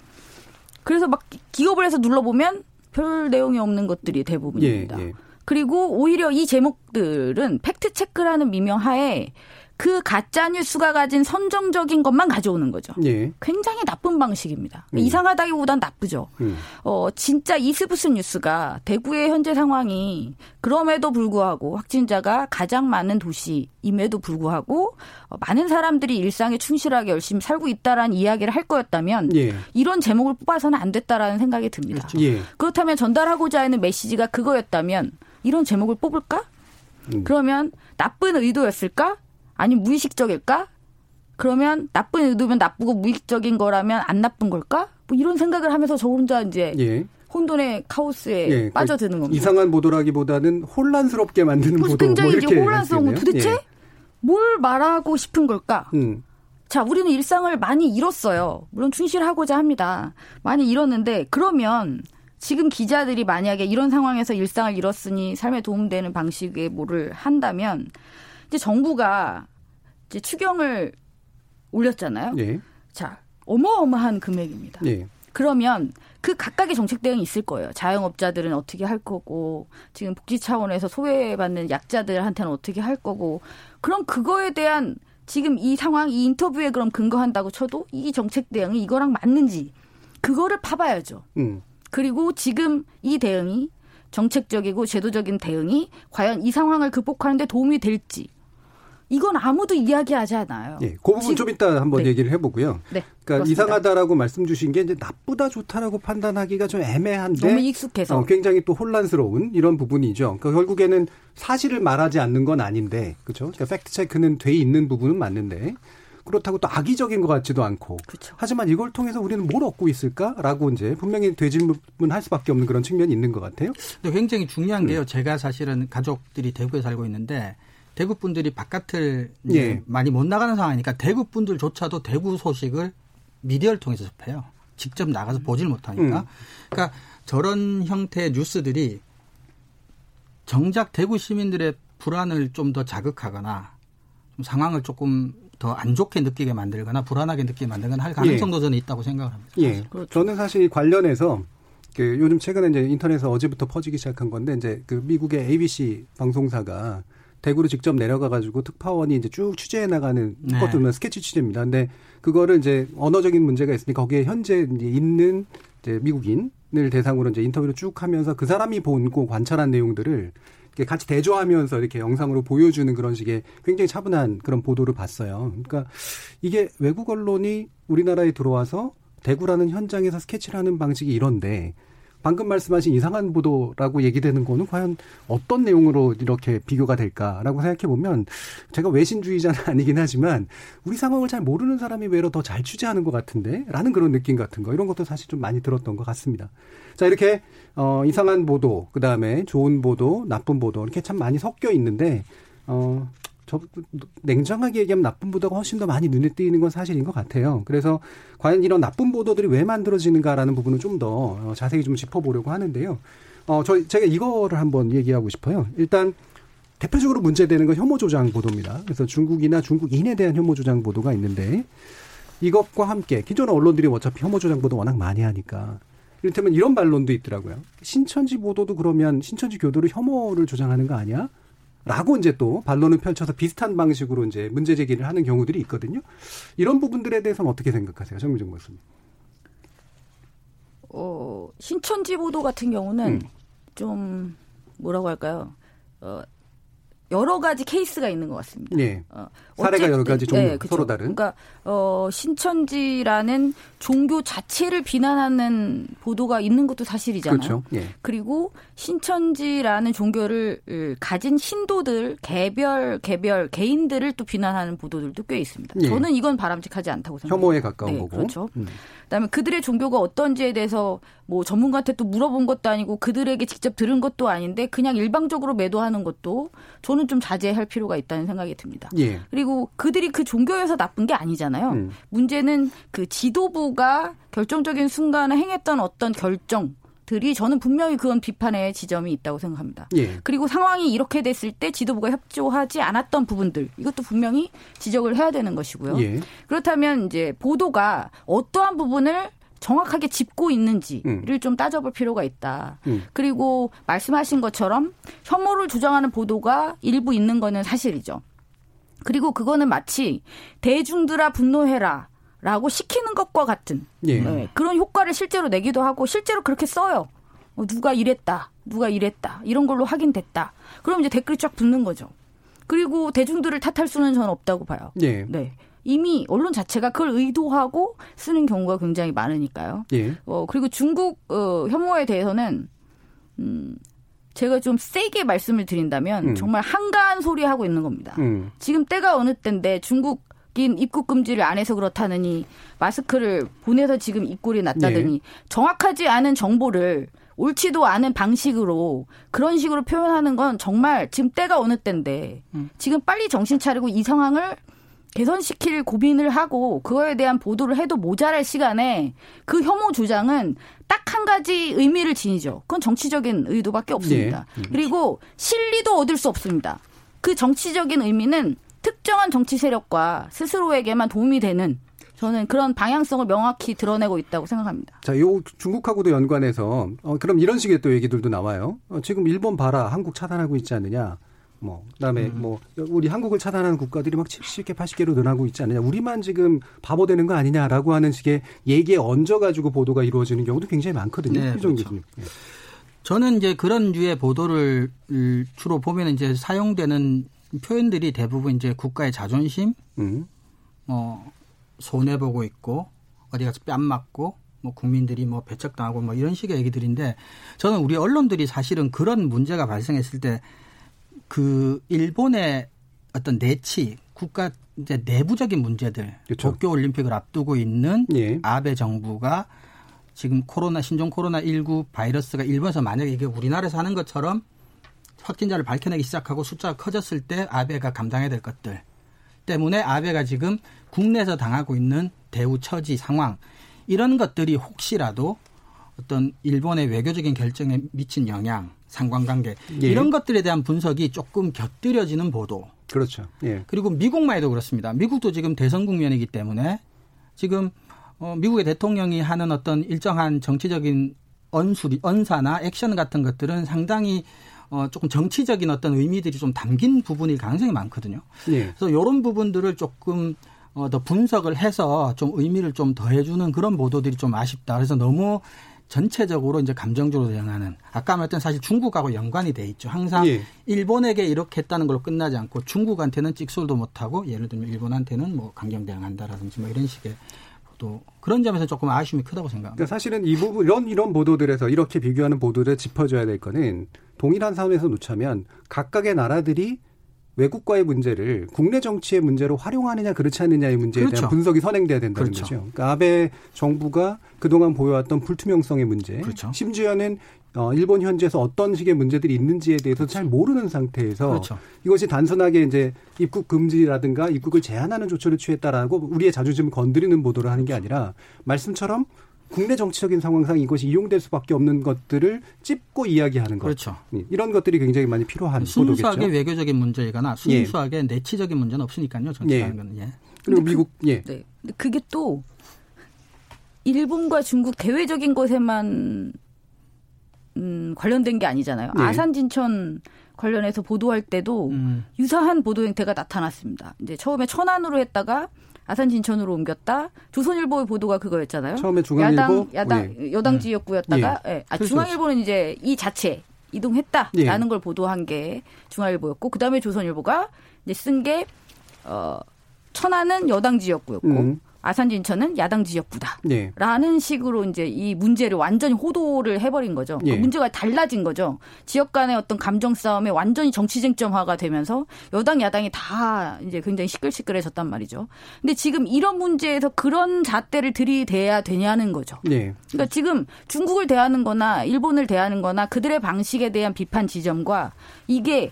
그래서 막 기업을 해서 눌러보면 별 내용이 없는 것들이 대부분입니다. 예, 예. 그리고 오히려 이 제목들은 팩트 체크라는 미명하에 그 가짜 뉴스가 가진 선정적인 것만 가져오는 거죠. 예. 굉장히 나쁜 방식입니다. 음. 이상하다기보단 나쁘죠. 음. 어 진짜 이스부스 뉴스가 대구의 현재 상황이 그럼에도 불구하고 확진자가 가장 많은 도시임에도 불구하고 어, 많은 사람들이 일상에 충실하게 열심히 살고 있다라는 이야기를 할 거였다면 예. 이런 제목을 뽑아서는 안 됐다라는 생각이 듭니다. 그렇죠. 예. 그렇다면 전달하고자 하는 메시지가 그거였다면 이런 제목을 뽑을까? 음. 그러면 나쁜 의도였을까? 아니 무의식적일까? 그러면 나쁜 의도면 나쁘고 무의식적인 거라면 안 나쁜 걸까? 뭐 이런 생각을 하면서 저 혼자 이제 예. 혼돈의 카오스에 예, 그러니까 빠져드는 겁니다. 이상한 보도라기보다는 혼란스럽게 만드는 보도. 굉장히 뭐 이제 혼란스러운 거 도대체 예. 뭘 말하고 싶은 걸까? 음. 자, 우리는 일상을 많이 잃었어요. 물론 충실하고자 합니다. 많이 잃었는데 그러면 지금 기자들이 만약에 이런 상황에서 일상을 잃었으니 삶에 도움되는 방식의 뭐를 한다면 이제 정부가 이제 추경을 올렸잖아요. 예. 자, 어마어마한 금액입니다. 예. 그러면 그 각각의 정책 대응이 있을 거예요. 자영업자들은 어떻게 할 거고, 지금 복지 차원에서 소외받는 약자들한테는 어떻게 할 거고, 그럼 그거에 대한 지금 이 상황, 이 인터뷰에 그럼 근거한다고 쳐도 이 정책 대응이 이거랑 맞는지, 그거를 파봐야죠. 음. 그리고 지금 이 대응이 정책적이고 제도적인 대응이 과연 이 상황을 극복하는데 도움이 될지, 이건 아무도 이야기하지 않아요. 예, 그 부분 좀 이따 한번 네. 얘기를 해보고요. 네, 그러니까 그렇습니다. 이상하다라고 말씀 주신 게 이제 나쁘다 좋다라고 판단하기가 좀 애매한데 너무 익숙해서 어, 굉장히 또 혼란스러운 이런 부분이죠. 그러니까 결국에는 사실을 말하지 않는 건 아닌데 그렇죠. 그러니까 팩트 체크는 돼 있는 부분은 맞는데 그렇다고 또 악의적인 것 같지도 않고. 그렇죠. 하지만 이걸 통해서 우리는 뭘 얻고 있을까라고 이제 분명히 되질문할 수밖에 없는 그런 측면이 있는 것 같아요. 근데 굉장히 중요한 게요. 음. 제가 사실은 가족들이 대구에 살고 있는데 대구 분들이 바깥을 예. 많이 못 나가는 상황이니까 대구 분들조차도 대구 소식을 미디어를 통해서 접해요. 직접 나가서 보질 못하니까. 음. 그러니까 저런 형태의 뉴스들이 정작 대구 시민들의 불안을 좀 더 자극하거나 좀 상황을 조금 더 안 좋게 느끼게 만들거나 불안하게 느끼게 만들거나 할 가능성도 예. 저는 있다고 생각을 합니다. 예. 그렇죠. 저는 사실 관련해서 그 요즘 최근에 이제 인터넷에서 어제부터 퍼지기 시작한 건데 이제 그 미국의 ABC 방송사가 대구로 직접 내려가 가지고 특파원이 이제 쭉 취재해 나가는 네. 것들은 스케치 취재입니다. 근데 그거를 이제 언어적인 문제가 있으니까 거기에 현재 있는 이제 미국인을 대상으로 이제 인터뷰를 쭉 하면서 그 사람이 본고 관찰한 내용들을 이렇게 같이 대조하면서 이렇게 영상으로 보여주는 그런 식의 굉장히 차분한 그런 보도를 봤어요. 그러니까 이게 외국 언론이 우리나라에 들어와서 대구라는 현장에서 스케치를 하는 방식이 이런데 방금 말씀하신 이상한 보도라고 얘기되는 거는 과연 어떤 내용으로 이렇게 비교가 될까라고 생각해 보면 제가 외신주의자는 <laughs> 아니긴 하지만 우리 상황을 잘 모르는 사람이 외로 더 잘 취재하는 것 같은데 라는 그런 느낌 같은 거 이런 것도 사실 좀 많이 들었던 것 같습니다. 자 이렇게 어 이상한 보도 그 다음에 좋은 보도 나쁜 보도 이렇게 참 많이 섞여 있는데 어 저, 냉정하게 얘기하면 나쁜 보도가 훨씬 더 많이 눈에 띄는 건 사실인 것 같아요. 그래서 과연 이런 나쁜 보도들이 왜 만들어지는가라는 부분을 좀더 어, 자세히 좀 짚어보려고 하는데요. 어, 저, 제가 이거를 한번 얘기하고 싶어요. 일단, 대표적으로 문제되는 건 혐오 조장 보도입니다. 그래서 중국이나 중국인에 대한 혐오 조장 보도가 있는데 이것과 함께 기존 언론들이 어차피 혐오 조장 보도 워낙 많이 하니까 이를테면 이런 반론도 있더라고요. 신천지 보도도 그러면 신천지 교도를 혐오를 조장하는 거 아니야? 라고 이제 또 반론을 펼쳐서 비슷한 방식으로 이제 문제 제기를 하는 경우들이 있거든요. 이런 부분들에 대해서는 어떻게 생각하세요, 정미정 교수님? 어, 신천지 보도 같은 경우는 음. 좀 뭐라고 할까요? 어, 여러 가지 케이스가 있는 것 같습니다. 네. 어, 사례가 여러 가지 종류 네, 서로 다른. 그러니까 어, 신천지라는 종교 자체를 비난하는 보도가 있는 것도 사실이잖아요. 그렇죠. 네. 그리고 신천지라는 종교를 가진 신도들 개별 개별 개인들을 또 비난하는 보도들도 꽤 있습니다. 네. 저는 이건 바람직하지 않다고 생각합니다. 혐오에 가까운 네, 거고. 그렇죠. 음. 그다음에 그들의 종교가 어떤지에 대해서 뭐 전문가한테 또 물어본 것도 아니고 그들에게 직접 들은 것도 아닌데 그냥 일방적으로 매도하는 것도 저는 저는 좀 자제할 필요가 있다는 생각이 듭니다. 예. 그리고 그들이 그 종교에서 나쁜 게 아니잖아요. 음. 문제는 그 지도부가 결정적인 순간에 행했던 어떤 결정 들이 저는 분명히 그건 비판의 지점이 있다고 생각합니다. 예. 그리고 상황이 이렇게 됐을 때 지도부가 협조하지 않았던 부분들 이것도 분명히 지적을 해야 되는 것이고요. 예. 그렇다면 이제 보도가 어떠한 부분을 정확하게 짚고 있는지를 음. 좀 따져볼 필요가 있다. 음. 그리고 말씀하신 것처럼 혐오를 주장하는 보도가 일부 있는 거는 사실이죠. 그리고 그거는 마치 대중들아 분노해라. 라고 시키는 것과 같은 예. 네, 그런 효과를 실제로 내기도 하고 실제로 그렇게 써요. 어, 누가 이랬다, 누가 이랬다 이런 걸로 확인됐다. 그럼 이제 댓글이 쫙 붙는 거죠. 그리고 대중들을 탓할 수는 저는 없다고 봐요. 예. 네. 이미 언론 자체가 그걸 의도하고 쓰는 경우가 굉장히 많으니까요. 예. 어, 그리고 중국 어, 혐오에 대해서는 음, 제가 좀 세게 말씀을 드린다면 음. 정말 한가한 소리 하고 있는 겁니다. 음. 지금 때가 어느 때인데 중국 인 입국 금지를 안 해서 그렇다느니 마스크를 보내서 지금 입골이 났다더니 네. 정확하지 않은 정보를 옳지도 않은 방식으로 그런 식으로 표현하는 건 정말 지금 때가 어느 때인데 지금 빨리 정신 차리고 이 상황을 개선시킬 고민을 하고 그거에 대한 보도를 해도 모자랄 시간에 그 혐오 주장은 딱 한 가지 의미를 지니죠. 그건 정치적인 의도밖에 없습니다. 네. 그리고 실리도 얻을 수 없습니다. 그 정치적인 의미는 특정한 정치 세력과 스스로에게만 도움이 되는 저는 그런 방향성을 명확히 드러내고 있다고 생각합니다. 자, 요 중국하고도 연관해서 어, 그럼 이런 식의 또 얘기들도 나와요. 어, 지금 일본 봐라, 한국 차단하고 있지 않느냐. 뭐 그다음에 음. 뭐 우리 한국을 차단하는 국가들이 막 70개, 80개로 늘어나고 있지 않느냐. 우리만 지금 바보 되는 거 아니냐라고 하는 식의 얘기에 얹어 가지고 보도가 이루어지는 경우도 굉장히 많거든요. 네, 이정 그렇죠. 교수님. 예. 저는 이제 그런 류의 보도를 주로 보면 이제 사용되는 표현들이 대부분 이제 국가의 자존심, 음. 뭐 손해 보고 있고 어디 가서 뺨 맞고 뭐 국민들이 뭐 배척당하고 뭐 이런 식의 얘기들인데 저는 우리 언론들이 사실은 그런 문제가 발생했을 때 그 일본의 어떤 내치 국가 이제 내부적인 문제들 그렇죠. 도쿄 올림픽을 앞두고 있는 예. 아베 정부가 지금 코로나 신종 코로나 19 바이러스가 일본에서 만약에 이게 우리나라에서 하는 것처럼 확진자를 밝혀내기 시작하고 숫자가 커졌을 때 아베가 감당해야 될 것들 때문에 아베가 지금 국내에서 당하고 있는 대우 처지 상황 이런 것들이 혹시라도 어떤 일본의 외교적인 결정에 미친 영향, 상관관계 예. 이런 것들에 대한 분석이 조금 곁들여지는 보도. 그렇죠. 예. 그리고 미국만 해도 그렇습니다. 미국도 지금 대선 국면이기 때문에 지금 어, 미국의 대통령이 하는 어떤 일정한 정치적인 언수리, 언사나 액션 같은 것들은 상당히 어, 조금 정치적인 어떤 의미들이 좀 담긴 부분일 가능성이 많거든요. 예. 그래서 이런 부분들을 조금 어, 더 분석을 해서 좀 의미를 좀 더해주는 그런 보도들이 좀 아쉽다. 그래서 너무 전체적으로 이제 감정적으로 대응하는 아까 말했던 사실 중국하고 연관이 돼 있죠. 항상 예. 일본에게 이렇게 했다는 걸로 끝나지 않고 중국한테는 찍소리도 못하고 예를 들면 일본한테는 뭐 강경 대응한다라든지 뭐 이런 식의 보도 그런 점에서 조금 아쉬움이 크다고 생각합니다. 그러니까 사실은 이 부분 이런 이런 보도들에서 이렇게 비교하는 보도를 짚어줘야 될 거는 동일한 상황에서 놓자면 각각의 나라들이 외국과의 문제를 국내 정치의 문제로 활용하느냐 그렇지 않느냐의 문제에 그렇죠. 대한 분석이 선행돼야 된다는 그렇죠. 거죠. 그러니까 아베 정부가 그동안 보여왔던 불투명성의 문제, 그렇죠. 심지어는 어, 일본 현지에서 어떤 식의 문제들이 있는지에 대해서 잘 모르는 상태에서 그렇죠. 이것이 단순하게 이제 입국 금지라든가 입국을 제한하는 조처를 취했다라고 우리의 자존심을 건드리는 보도를 하는 게 아니라 말씀처럼 국내 정치적인 상황상 이것이 이용될 수밖에 없는 것들을 찝고 이야기하는 것. 그렇죠. 예, 이런 것들이 굉장히 많이 필요한 순수하게 보도겠죠. 외교적인 문제이거나 순수하게 내치적인 문제는 없으니까요. 정치라는 예. 거는 예. 그리고 그- 미국 예. 네. 근데 그게 또 일본과 중국 대외적인 것에만 음, 관련된 게 아니잖아요. 네. 아산 진천 관련해서 보도할 때도 음. 유사한 보도 형태가 나타났습니다. 이제 처음에 천안으로 했다가 아산 진천으로 옮겼다. 조선일보의 보도가 그거였잖아요. 처음에 중앙일보 야당 야당 예. 여당 지역구였다가 예. 아, 그렇죠. 중앙일보는 이제 이 자체 이동했다라는 걸 보도한 게 중앙일보였고 그다음에 조선일보가 이제 쓴게 어, 천안은 여당 지역구였고 음. 아산 진천은 야당 지역구다. 예. 라는 식으로 이제 이 문제를 완전히 호도를 해버린 거죠. 그 예. 문제가 달라진 거죠. 지역 간의 어떤 감정 싸움에 완전히 정치 쟁점화가 되면서 여당 야당이 다 이제 굉장히 시끌시끌해졌단 말이죠. 근데 지금 이런 문제에서 그런 잣대를 들이대야 되냐는 거죠. 예. 그러니까 지금 중국을 대하는 거나 일본을 대하는 거나 그들의 방식에 대한 비판 지점과 이게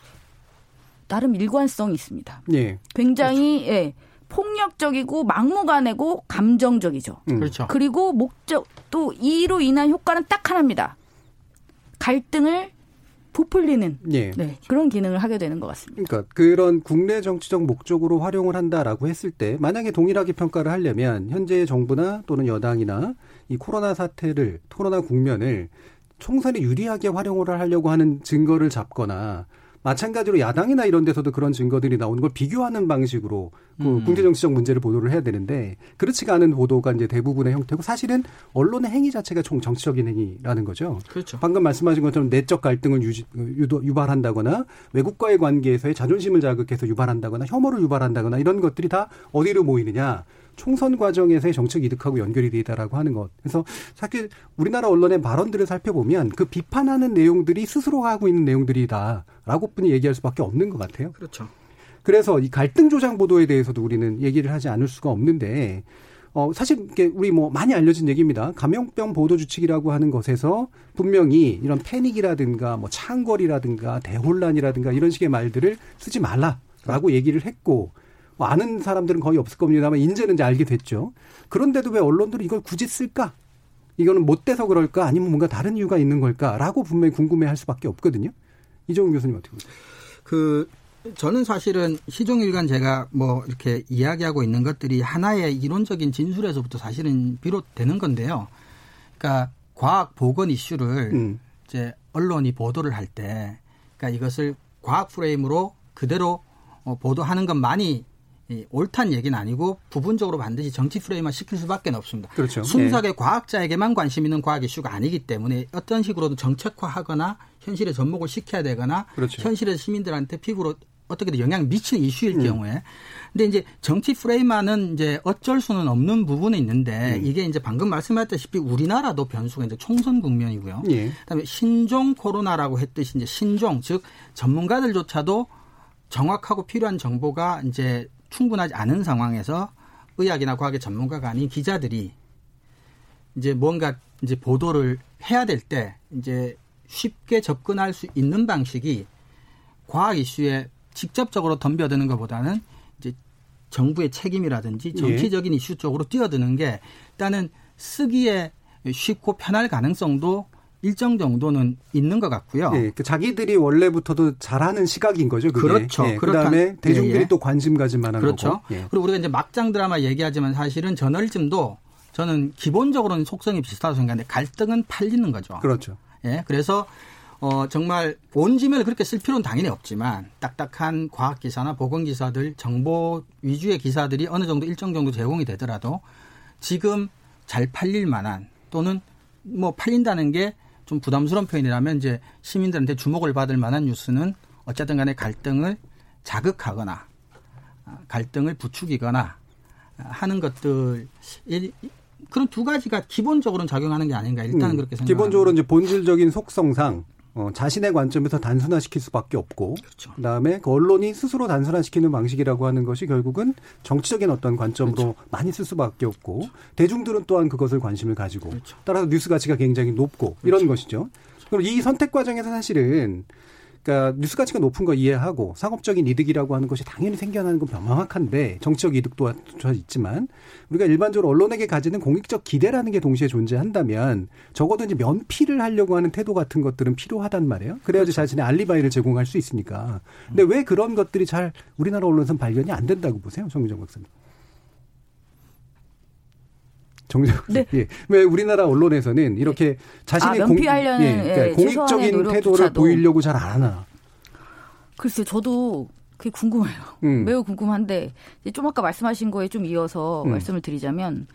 나름 일관성이 있습니다. 예. 굉장히 그렇죠. 예. 폭력적이고 막무가내고 감정적이죠. 음. 그렇죠. 그리고 목적 또 이로 인한 효과는 딱 하나입니다. 갈등을 부풀리는 예. 네, 그런 기능을 하게 되는 것 같습니다. 그러니까 그런 국내 정치적 목적으로 활용을 한다라고 했을 때 만약에 동일하게 평가를 하려면 현재 정부나 또는 여당이나 이 코로나 사태를 코로나 국면을 총선에 유리하게 활용을 하려고 하는 증거를 잡거나 마찬가지로 야당이나 이런 데서도 그런 증거들이 나오는 걸 비교하는 방식으로 그 음. 국제 정치적 문제를 보도를 해야 되는데 그렇지가 않은 보도가 이제 대부분의 형태고 사실은 언론의 행위 자체가 총 정치적인 행위라는 거죠. 그렇죠. 방금 말씀하신 것처럼 내적 갈등을 유지, 유도, 유발한다거나 외국과의 관계에서의 자존심을 자극해서 유발한다거나 혐오를 유발한다거나 이런 것들이 다 어디로 모이느냐 총선 과정에서의 정책 이득하고 연결이 되다라고 하는 것. 그래서 사실 우리나라 언론의 발언들을 살펴보면 그 비판하는 내용들이 스스로 하고 있는 내용들이다 라고 뿐이 얘기할 수밖에 없는 것 같아요. 그렇죠. 그래서 이 갈등 조장 보도에 대해서도 우리는 얘기를 하지 않을 수가 없는데 어, 사실 이게 우리 뭐 많이 알려진 얘기입니다. 감염병 보도 주칙이라고 하는 것에서 분명히 이런 패닉이라든가 뭐 창궐이라든가 대혼란이라든가 이런 식의 말들을 쓰지 말라라고 얘기를 했고 뭐 아는 사람들은 거의 없을 겁니다만 인제는 이제 알게 됐죠. 그런데도 왜 언론들이 이걸 굳이 쓸까? 이거는 못 돼서 그럴까? 아니면 뭔가 다른 이유가 있는 걸까?라고 분명히 궁금해할 수밖에 없거든요. 이종훈 교수님 어떻게 보세요? 그 저는 사실은 시종일관 제가 뭐 이렇게 이야기하고 있는 것들이 하나의 이론적인 진술에서부터 사실은 비롯되는 건데요. 그러니까 과학 보건 이슈를 음. 이제 언론이 보도를 할 때, 그러니까 이것을 과학 프레임으로 그대로 어, 보도하는 건 많이 이 옳다는 얘기는 아니고 부분적으로 반드시 정치 프레임화 시킬 수밖에 없습니다. 그렇죠. 순수하게 네. 과학자에게만 관심 있는 과학 이슈가 아니기 때문에 어떤 식으로든 정책화하거나 현실에 접목을 시켜야 되거나 그렇죠. 현실의 시민들한테 피부로 어떻게든 영향을 미치는 이슈일 음. 경우에 근데 이제 정치 프레임화는 이제 어쩔 수는 없는 부분이 있는데 음. 이게 이제 방금 말씀하셨다시피 우리나라도 변수가 이제 총선 국면이고요. 예. 그다음에 신종 코로나라고 했듯이 이제 신종 즉 전문가들조차도 정확하고 필요한 정보가 이제 충분하지 않은 상황에서 의학이나 과학의 전문가가 아닌 기자들이 이제 뭔가 이제 보도를 해야 될 때 이제 쉽게 접근할 수 있는 방식이 과학 이슈에 직접적으로 덤벼드는 것보다는 이제 정부의 책임이라든지 예. 정치적인 예. 이슈 쪽으로 뛰어드는 게 일단은 쓰기에 쉽고 편할 가능성도 일정 정도는 있는 것 같고요. 예, 그 자기들이 원래부터도 잘하는 시각인 거죠. 그게. 그렇죠. 예, 그다음에 대중들이 예, 예. 또 관심 가질 만한 그렇죠. 거고. 예. 그리고 우리가 이제 막장 드라마 얘기하지만 사실은 저널즘도 저는 기본적으로는 속성이 비슷하다고 생각하는데 갈등은 팔리는 거죠. 그렇죠. 예, 그래서 어 정말 온 지면을 그렇게 쓸 필요는 당연히 없지만 딱딱한 과학 기사나 보건 기사들 정보 위주의 기사들이 어느 정도 일정 정도 제공이 되더라도 지금 잘 팔릴 만한 또는 뭐 팔린다는 게 좀 부담스러운 표현이라면 이제 시민들한테 주목을 받을 만한 뉴스는 어쨌든 간에 갈등을 자극하거나 아, 갈등을 부추기거나 하는 것들 그런 두 가지가 기본적으로는 작용하는 게 아닌가 일단은 음, 그렇게 생각합니다. 기본적으로 이제 본질적인 속성상 어, 자신의 관점에서 단순화시킬 수밖에 없고 그렇죠. 그다음에 그 언론이 스스로 단순화시키는 방식이라고 하는 것이 결국은 정치적인 어떤 관점으로 그렇죠. 많이 쓸 수밖에 없고 그렇죠. 대중들은 또한 그것을 관심을 가지고 그렇죠. 따라서 뉴스 가치가 굉장히 높고 이런 그렇죠. 것이죠. 그럼 이 선택 과정에서 사실은 그러니까 뉴스 가치가 높은 거 이해하고 상업적인 이득이라고 하는 것이 당연히 생겨나는 건 명확한데 정치적 이득도 있지만 우리가 일반적으로 언론에게 가지는 공익적 기대라는 게 동시에 존재한다면 적어도 이제 면피를 하려고 하는 태도 같은 것들은 필요하단 말이에요. 그래야지 그렇죠. 자신의 알리바이를 제공할 수 있으니까. 근데 왜 그런 것들이 잘 우리나라 언론에서 발견이 안 된다고 보세요, 정유정 박사님? 정작 네. 예. 왜 우리나라 언론에서는 이렇게 자신의 아, 공, 예, 그러니까 예, 공익적인 태도를 보이려고 잘 안 하나. 글쎄요, 저도 그게 궁금해요. 음. 매우 궁금한데 좀 아까 말씀하신 거에 좀 이어서 음. 말씀을 드리자면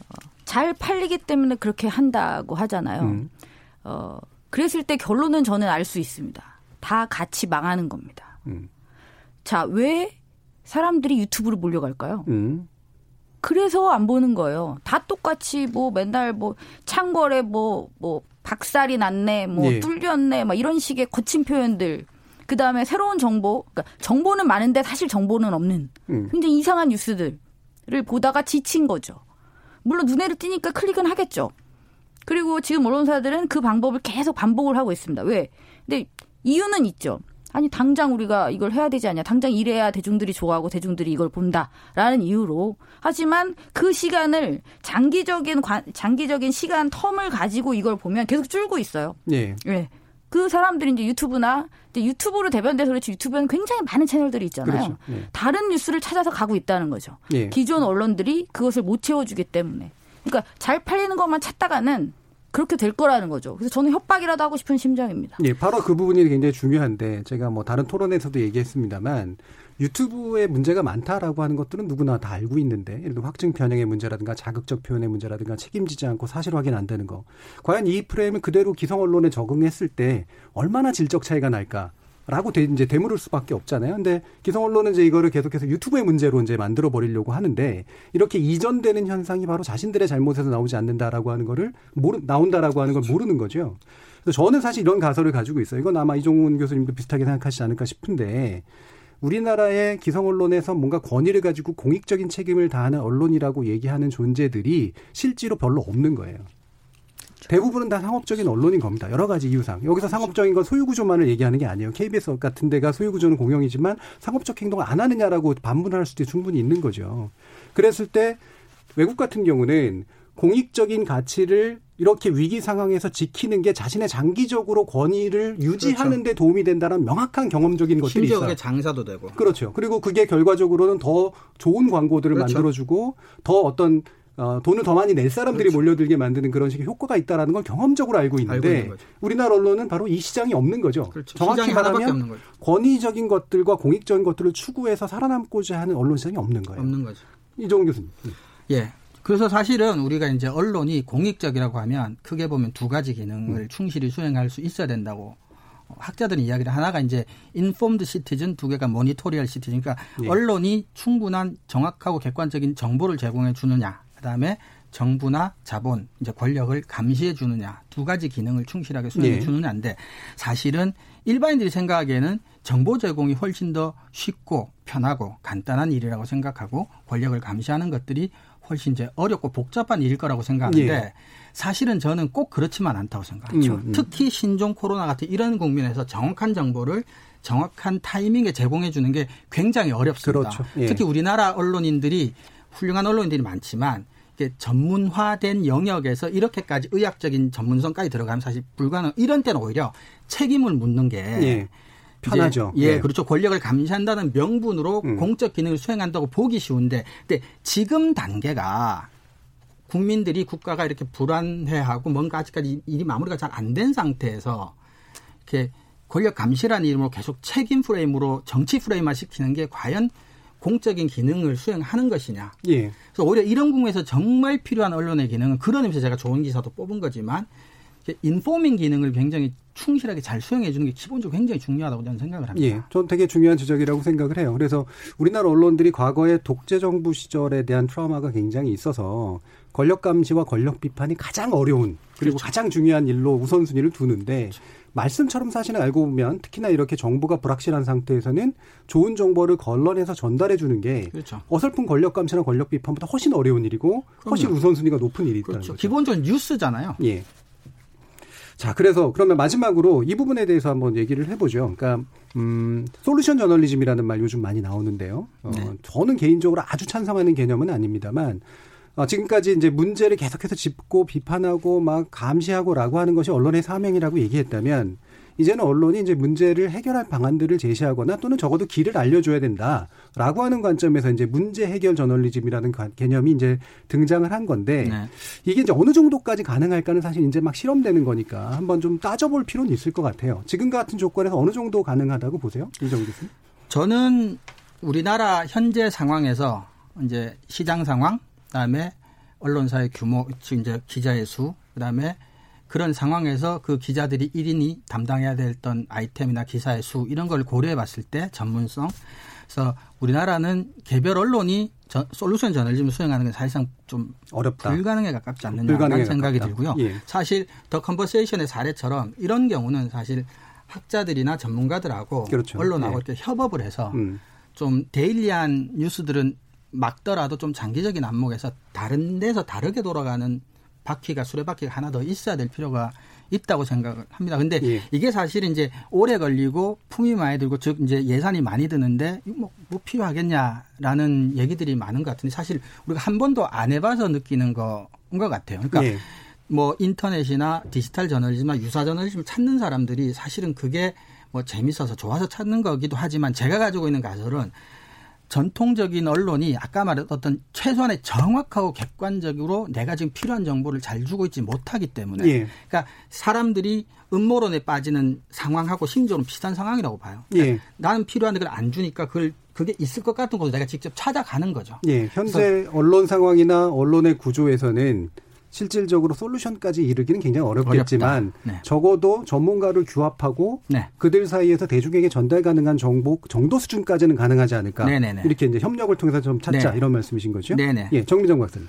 어, 잘 팔리기 때문에 그렇게 한다고 하잖아요. 음. 어, 그랬을 때 결론은 저는 알 수 있습니다. 다 같이 망하는 겁니다. 음. 자, 왜 사람들이 유튜브로 몰려갈까요? 음. 그래서 안 보는 거예요. 다 똑같이 뭐 맨날 뭐 창궐에 뭐뭐 뭐 박살이 났네, 뭐 예. 뚫렸네, 막 이런 식의 거친 표현들. 그 다음에 새로운 정보, 그러니까 정보는 많은데 사실 정보는 없는 음. 굉장히 이상한 뉴스들을 보다가 지친 거죠. 물론 눈에를 띄니까 클릭은 하겠죠. 그리고 지금 언론사들은 그 방법을 계속 반복을 하고 있습니다. 왜? 근데 이유는 있죠. 아니 당장 우리가 이걸 해야 되지 않냐 당장 이래야 대중들이 좋아하고 대중들이 이걸 본다라는 이유로 하지만 그 시간을 장기적인 관, 장기적인 시간 텀을 가지고 이걸 보면 계속 줄고 있어요. 예. 예. 그 사람들이 이제 유튜브나 이제 유튜브로 대변돼서 그렇지 유튜브에는 굉장히 많은 채널들이 있잖아요. 그렇죠. 예. 다른 뉴스를 찾아서 가고 있다는 거죠. 예. 기존 언론들이 그것을 못 채워주기 때문에. 그러니까 잘 팔리는 것만 찾다가는 그렇게 될 거라는 거죠. 그래서 저는 협박이라도 하고 싶은 심정입니다. 예, 바로 그 부분이 굉장히 중요한데 제가 뭐 다른 토론에서도 얘기했습니다만 유튜브에 문제가 많다라고 하는 것들은 누구나 다 알고 있는데 예를 들어 확증 편향의 문제라든가 자극적 표현의 문제라든가 책임지지 않고 사실 확인 안 되는 거 과연 이 프레임을 그대로 기성 언론에 적응했을 때 얼마나 질적 차이가 날까? 라고 되, 이제 되물을 수밖에 없잖아요. 근데 기성 언론은 이제 이거를 계속해서 유튜브의 문제로 이제 만들어 버리려고 하는데 이렇게 이전되는 현상이 바로 자신들의 잘못에서 나오지 않는다라고 하는 거를 모르 나온다라고 하는 걸 모르는 거죠. 그래서 저는 사실 이런 가설을 가지고 있어요. 이건 아마 이종훈 교수님도 비슷하게 생각하시지 않을까 싶은데 우리나라의 기성 언론에서 뭔가 권위를 가지고 공익적인 책임을 다하는 언론이라고 얘기하는 존재들이 실제로 별로 없는 거예요. 대부분은 다 상업적인 언론인 겁니다. 여러 가지 이유상. 여기서 상업적인 건 소유구조만을 얘기하는 게 아니에요. KBS 같은 데가 소유구조는 공영이지만 상업적 행동을 안 하느냐라고 반문할 수도 충분히 있는 거죠. 그랬을 때 외국 같은 경우는 공익적인 가치를 이렇게 위기 상황에서 지키는 게 자신의 장기적으로 권위를 유지하는 데 도움이 된다는 명확한 경험적인 것들이 심지어 있어요. 그게 장사도 되고. 그렇죠. 그리고 그게 결과적으로는 더 좋은 광고들을 그렇죠. 만들어주고 더 어떤 어, 돈을 더 많이 낼 사람들이 그렇죠. 몰려들게 만드는 그런 식의 효과가 있다라는 걸 경험적으로 알고 알고 있는데 있는 거죠. 우리나라 언론은 바로 이 시장이 없는 거죠. 그렇죠. 정확히 말하면 거죠. 권위적인 것들과 공익적인 것들을 추구해서 살아남고자 하는 언론 시장이 없는 거예요. 없는 거죠. 이종훈 교수님. 예. 그래서 사실은 우리가 이제 언론이 공익적이라고 하면 크게 보면 두 가지 기능을 충실히 수행할 수 있어야 된다고 학자들은 이야기를 하나가 이제 informed citizen 두 개가 monitorial citizen 그러니까 예. 언론이 충분한 정확하고 객관적인 정보를 제공해 주느냐 그다음에 정부나 자본 이제 권력을 감시해 주느냐 두 가지 기능을 충실하게 수행해 예. 주느냐인데 사실은 일반인들이 생각하기에는 정보 제공이 훨씬 더 쉽고 편하고 간단한 일이라고 생각하고 권력을 감시하는 것들이 훨씬 이제 어렵고 복잡한 일일 거라고 생각하는데 예. 사실은 저는 꼭 그렇지만 않다고 생각하죠. 음, 음. 특히 신종 코로나 같은 이런 국면에서 정확한 정보를 정확한 타이밍에 제공해 주는 게 굉장히 어렵습니다. 그렇죠. 예. 특히 우리나라 언론인들이 훌륭한 언론인들이 많지만 이게 전문화된 영역에서 이렇게까지 의학적인 전문성까지 들어가면 사실 불가능. 이런 때는 오히려 책임을 묻는 게 예. 편하죠. 예, 예. 그렇죠. 권력을 감시한다는 명분으로 음. 공적 기능을 수행한다고 보기 쉬운데, 근데 지금 단계가 국민들이 국가가 이렇게 불안해하고 뭔가 아직까지 일이 마무리가 잘 안 된 상태에서 이렇게 권력 감시라는 이름으로 계속 책임 프레임으로 정치 프레임화 시키는 게 과연 공적인 기능을 수행하는 것이냐. 예. 그래서 오히려 이런 국면에서 정말 필요한 언론의 기능은 그런 의미에서 제가 좋은 기사도 뽑은 거지만 인포밍 기능을 굉장히 충실하게 잘 수행해 주는 게 기본적으로 굉장히 중요하다고 저는 생각을 합니다. 예, 전 되게 중요한 지적이라고 생각을 해요. 그래서 우리나라 언론들이 과거에 독재 정부 시절에 대한 트라우마가 굉장히 있어서 권력 감시와 권력 비판이 가장 어려운 그리고 그렇죠. 가장 중요한 일로 우선순위를 두는데 말씀처럼 사실은 알고 보면 특히나 이렇게 정부가 불확실한 상태에서는 좋은 정보를 걸러내서 전달해 주는 게 그렇죠. 어설픈 권력 감시나 권력 비판보다 훨씬 어려운 일이고 훨씬 그럼요. 우선순위가 높은 일이 있다는 그렇죠. 거죠. 기본적으로 뉴스잖아요. 예. 자, 그래서 그러면 마지막으로 이 부분에 대해서 한번 얘기를 해보죠. 그러니까 음, 솔루션 저널리즘이라는 말 요즘 많이 나오는데요. 어, 네. 저는 개인적으로 아주 찬성하는 개념은 아닙니다만 어, 지금까지 이제 문제를 계속해서 짚고 비판하고 막 감시하고라고 하는 것이 언론의 사명이라고 얘기했다면 이제는 언론이 이제 문제를 해결할 방안들을 제시하거나 또는 적어도 길을 알려줘야 된다라고 하는 관점에서 이제 문제 해결 저널리즘이라는 가- 개념이 이제 등장을 한 건데 네. 이게 이제 어느 정도까지 가능할까는 사실 이제 막 실험되는 거니까 한번 좀 따져볼 필요는 있을 것 같아요. 지금 같은 조건에서 어느 정도 가능하다고 보세요, 이정 교수님? 저는 우리나라 현재 상황에서 이제 시장 상황, 그다음에 언론사의 규모, 즉 이제 기자의 수, 그다음에 그런 상황에서 그 기자들이 1인이 담당해야 됐던 아이템이나 기사의 수 이런 걸 고려해 봤을 때 전문성. 그래서 우리나라는 개별 언론이 저, 솔루션 저널리즘을 수행하는 건 사실상 좀 어렵다. 불가능에 가깝지 않느냐라는 불가능에 생각이 가깝다. 들고요. 예. 사실 The Conversation의 사례처럼 이런 경우는 사실 학자들이나 전문가들하고 그렇죠. 언론하고 예. 협업을 해서 음. 좀 데일리한 뉴스들은 막더라도 좀 장기적인 안목에서 다른 데서 다르게 돌아가는 바퀴가 수레바퀴가 하나 더 있어야 될 필요가 있다고 생각을 합니다. 근데 예. 이게 사실 이제 오래 걸리고 품이 많이 들고 즉 이제 예산이 많이 드는데 뭐, 뭐 필요하겠냐라는 얘기들이 많은 것 같은데 사실 우리가 한 번도 안 해봐서 느끼는 거인 것 같아요. 그러니까 예. 뭐 인터넷이나 디지털 저널리즘이나 유사 저널리즘을 찾는 사람들이 사실은 그게 뭐 재밌어서 좋아서 찾는 거기도 하지만 제가 가지고 있는 가설은 전통적인 언론이 아까 말했던 최소한의 정확하고 객관적으로 내가 지금 필요한 정보를 잘 주고 있지 못하기 때문에 예. 그러니까 사람들이 음모론에 빠지는 상황하고 심지어는 비슷한 상황이라고 봐요. 그러니까 예. 나는 필요한데 그걸 안 주니까 그걸 그게 있을 것 같은 것을 내가 직접 찾아가는 거죠. 예, 현재 언론 상황이나 언론의 구조에서는 실질적으로 솔루션까지 이르기는 굉장히 어렵겠지만. 네. 적어도 전문가를 규합하고 네. 그들 사이에서 대중에게 전달 가능한 정보 정도 수준까지는 가능하지 않을까 네네네. 이렇게 이제 협력을 통해서 좀 찾자 네. 이런 말씀이신 거죠? 네네. 예, 정미정 박사님.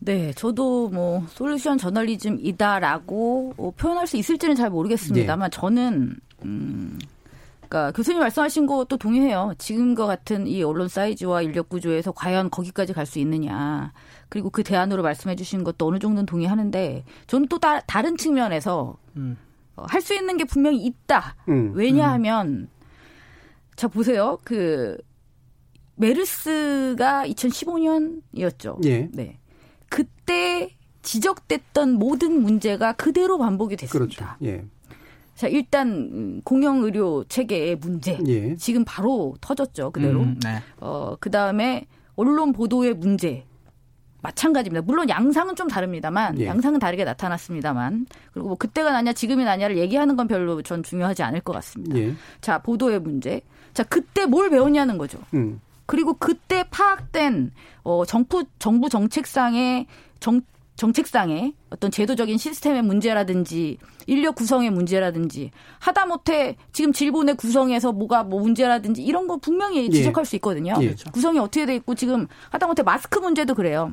네, 저도 뭐 솔루션 저널리즘이다라고 어, 표현할 수 있을지는 잘 모르겠습니다만 저는 음 그러니까 교수님 말씀하신 것도 동의해요. 지금과 같은 이 언론 사이즈와 인력 구조에서 과연 거기까지 갈 수 있느냐. 그리고 그 대안으로 말씀해 주신 것도 어느 정도는 동의하는데 저는 또 다, 다른 측면에서 음. 할 수 있는 게 분명히 있다. 음. 왜냐하면 자 보세요. 그 메르스가 2015년이었죠. 예. 네. 그때 지적됐던 모든 문제가 그대로 반복이 그렇죠. 됐습니다. 예. 자, 일단 음, 공영 의료 체계의 문제. 예. 지금 바로 터졌죠. 그대로. 음, 네. 어, 그다음에 언론 보도의 문제. 마찬가지입니다. 물론 양상은 좀 다릅니다만 예. 양상은 다르게 나타났습니다만 그리고 뭐 그때가 나냐 지금이 나냐를 얘기하는 건 별로 전 중요하지 않을 것 같습니다. 예. 자 보도의 문제. 자 그때 뭘 배웠냐는 거죠. 음. 그리고 그때 파악된 어 정부 정부 정책상의 정 정책상의 어떤 제도적인 시스템의 문제라든지 인력 구성의 문제라든지 하다못해 지금 질본의 구성에서 뭐가 뭐 문제라든지 이런 거 분명히 예. 지적할 수 있거든요. 예. 그렇죠. 구성이 어떻게 돼 있고 지금 하다못해 마스크 문제도 그래요.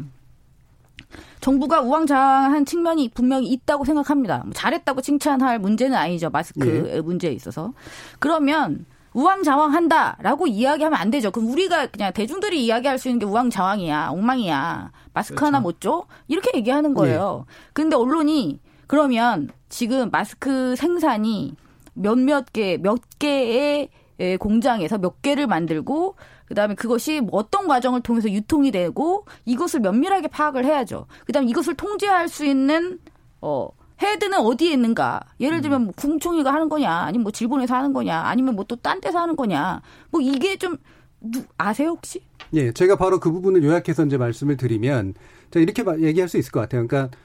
정부가 우왕좌왕한 측면이 분명히 있다고 생각합니다. 뭐 잘했다고 칭찬할 문제는 아니죠. 마스크의 문제에 있어서. 그러면 우왕좌왕한다라고 이야기하면 안 되죠. 그럼 우리가 그냥 대중들이 이야기할 수 있는 게 우왕좌왕이야, 엉망이야, 마스크 하나 못 줘? 이렇게 얘기하는 거예요. 근데 언론이 그러면 지금 마스크 생산이 몇몇 개, 몇 개의 에, 공장에서 몇 개를 만들고 그다음에 그것이 뭐 어떤 과정을 통해서 유통이 되고 이것을 면밀하게 파악을 해야죠. 그다음에 이것을 통제할 수 있는 어 헤드는 어디에 있는가? 예를 들면 뭐 궁총이가 하는 거냐, 아니면 뭐 질본에서 하는 거냐, 아니면 뭐 또 딴 데서 하는 거냐. 뭐 이게 좀 누, 아세요 혹시? 예, 제가 바로 그 부분을 요약해서 이제 말씀을 드리면 제가 이렇게 마- 얘기할 수 있을 것 같아요. 그러니까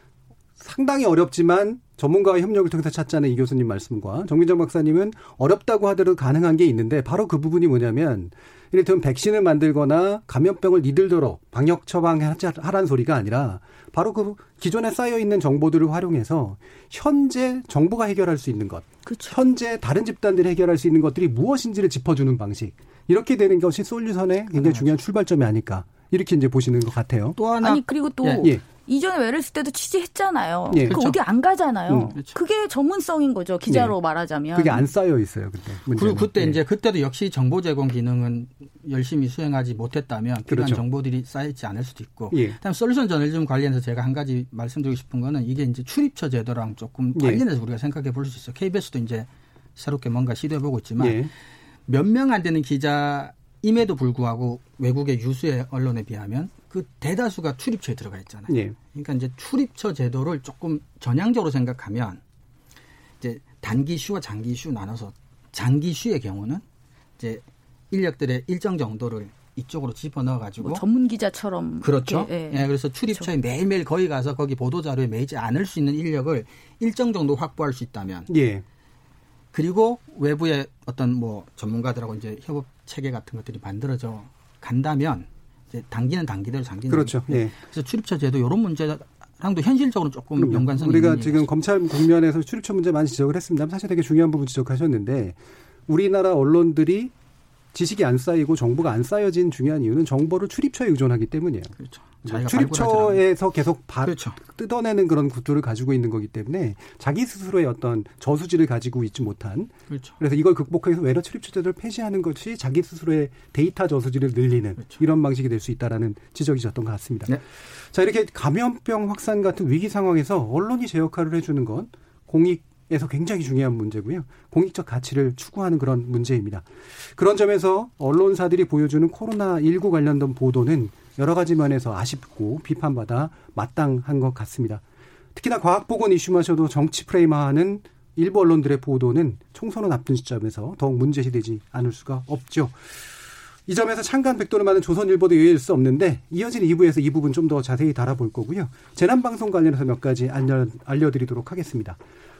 상당히 어렵지만 전문가와 협력을 통해서 찾자는 이 교수님 말씀과 정민정 박사님은 어렵다고 하더라도 가능한 게 있는데 바로 그 부분이 뭐냐면 이를테면 백신을 만들거나 감염병을 니들도록 방역 처방하라는 소리가 아니라 바로 그 기존에 쌓여 있는 정보들을 활용해서 현재 정부가 해결할 수 있는 것, 그렇죠. 현재 다른 집단들이 해결할 수 있는 것들이 무엇인지를 짚어주는 방식 이렇게 되는 것이 솔루션의 굉장히 중요한 출발점이 아닐까 이렇게 이제 보시는 것 같아요. 또 하나 아니 그리고 또 예, 예. 이전에 메르스 때도 취재했잖아요. 예. 그 그렇죠. 어디 안 가잖아요. 음, 그렇죠. 그게 전문성인 거죠. 기자로 말하자면. 그게 안 쌓여 있어요 그때. 문제는. 그리고 그때 예. 이제 그때도 역시 정보 제공 기능은 열심히 수행하지 못했다면 필요한 그렇죠. 정보들이 쌓이지 않을 수도 있고. 예. 그다음 솔루션 저널리즘 관련해서 제가 한 가지 말씀드리고 싶은 거는 이게 이제 출입처 제도랑 조금 예. 관련해서 우리가 생각해 볼 수 있어요. KBS도 이제 새롭게 뭔가 시도해 보고 있지만 예. 몇 명 안 되는 기자임에도 불구하고 외국의 유수의 언론에 비하면 그 대다수가 출입처에 들어가 있잖아요. 예. 그러니까 이제 출입처 제도를 조금 전향적으로 생각하면 이제 단기 슈와 장기 슈 나눠서 장기 슈의 경우는 이제 인력들의 일정 정도를 이쪽으로 집어 넣어 가지고 뭐 전문 기자처럼 그렇죠. 이렇게, 예, 그래서 출입처에 매일매일 거기 가서 거기 보도 자료에 매이지 않을 수 있는 인력을 일정 정도 확보할 수 있다면 예. 그리고 외부의 어떤 뭐 전문가들하고 이제 협업 체계 같은 것들이 만들어져 간다면 이제 단기는 단기대로 장기는 그렇죠. 예. 그래서 출입처 제도 이런 문제랑도 현실적으로 조금 그럼요. 연관성이 우리가 지금. 검찰 국면에서 출입처 문제 많이 지적을 했습니다. 사실 되게 중요한 부분 지적하셨는데 우리나라 언론들이 지식이 안 쌓이고 정보가 안 쌓여진 중요한 이유는 정보를 출입처에 의존하기 때문이에요. 그렇죠. 않는. 출입처에서 계속 바- 그렇죠. 뜯어내는 그런 구조를 가지고 있는 거기 때문에 자기 스스로의 어떤 저수지를 가지고 있지 못한 그렇죠. 그래서 이걸 극복해서 외래 출입처 제도를 폐지하는 것이 자기 스스로의 데이터 저수지를 늘리는 그렇죠. 이런 방식이 될 수 있다라는 지적이셨던 것 같습니다. 네. 자 이렇게 감염병 확산 같은 위기 상황에서 언론이 제 역할을 해주는 건 공익 에서 굉장히 중요한 문제고요. 공익적 가치를 추구하는 그런 문제입니다. 그런 점에서 언론사들이 보여주는 코로나19 관련된 보도는 여러 가지 면에서 아쉽고 비판받아 마땅한 것 같습니다. 특히나 과학보건 이슈마저도 정치 프레임화하는 일부 언론들의 보도는 총선을 앞둔 시점에서 더욱 문제시되지 않을 수가 없죠. 이 점에서 창간 백도를 맞은 조선일보도 예외일 수 없는데 이어진 2부에서 이 부분 좀 더 자세히 달아볼 거고요. 재난방송 관련해서 몇 가지 알려, 알려드리도록 하겠습니다.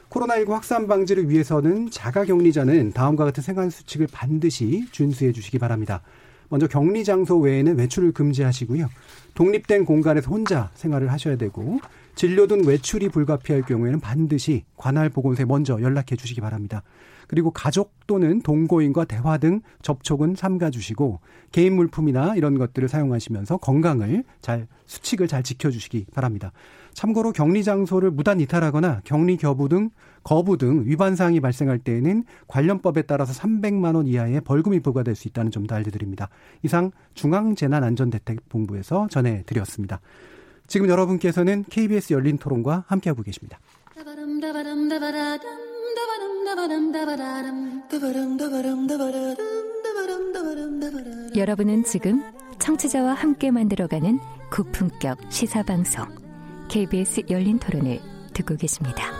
코로나19 확산 방지를 위해서는 자가 격리자는 다음과 같은 생활 수칙을 반드시 준수해 주시기 바랍니다. 먼저 격리 장소 외에는 외출을 금지하시고요. 독립된 공간에서 혼자 생활을 하셔야 되고 진료 등 외출이 불가피할 경우에는 반드시 관할 보건소에 먼저 연락해 주시기 바랍니다. 그리고 가족 또는 동거인과 대화 등 접촉은 삼가 주시고 개인 물품이나 이런 것들을 사용하시면서 건강을 잘 수칙을 잘 지켜 주시기 바랍니다. 참고로 격리 장소를 무단 이탈하거나 격리 거부 등 거부 등 위반 사항이 발생할 때에는 관련법에 따라서 300만 원 이하의 벌금이 부과될 수 있다는 점도 알려드립니다. 이상 중앙재난안전대책본부에서 전해드렸습니다. 지금 여러분께서는 KBS 열린 토론과 함께하고 계십니다. 여러분은 지금 청취자와 함께 만들어가는 고품격 시사방송 KBS 열린 토론을 듣고 계십니다.